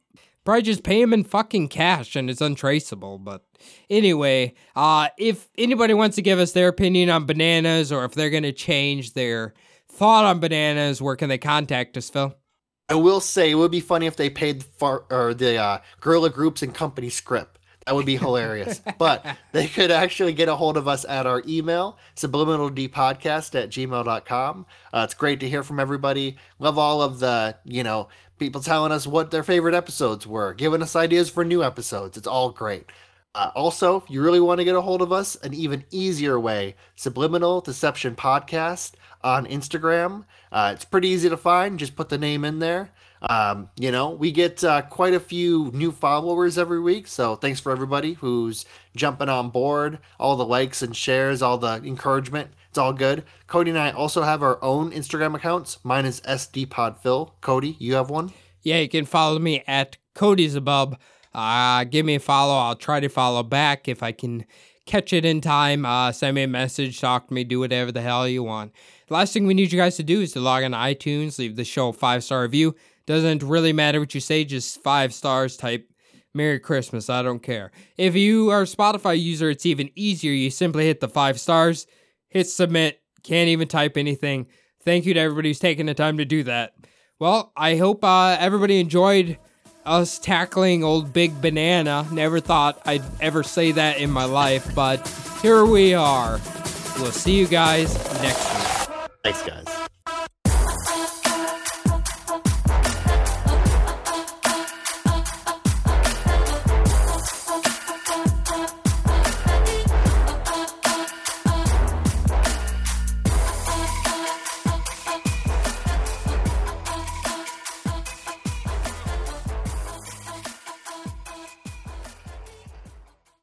probably just pay him in fucking cash and it's untraceable. But anyway, uh, if anybody wants to give us their opinion on bananas or if they're going to change their thought on bananas, where can they contact us, Phil? I will say it would be funny if they paid for or the uh, guerrilla groups and company script. That would be hilarious. but they could actually get a hold of us at our email, subliminaldpodcast at gmail.com. Uh, it's great to hear from everybody. Love all of the, you know, people telling us what their favorite episodes were, giving us ideas for new episodes. It's all great. Uh, also, if you really want to get a hold of us, an even easier way, Subliminal Deception Podcast on Instagram. Uh, it's pretty easy to find. Just put the name in there. Um, you know, we get uh, quite a few new followers every week. So thanks for everybody who's jumping on board. All the likes and shares, all the encouragement. It's all good. Cody and I also have our own Instagram accounts. Mine is SDPodPhil. Cody, you have one? Yeah, you can follow me at Cody's Above. Uh, give me a follow. I'll try to follow back if I can catch it in time. Uh, send me a message, talk to me, do whatever the hell you want. The last thing we need you guys to do is to log on to iTunes, leave the show a five star review. Doesn't really matter what you say, just five stars. Type Merry Christmas. I don't care. If you are a Spotify user, it's even easier. You simply hit the five stars, hit submit. Can't even type anything. Thank you to everybody who's taking the time to do that. Well, I hope uh, everybody enjoyed us tackling old Big Banana. Never thought I'd ever say that in my life, but here we are. We'll see you guys next week. Thanks, guys.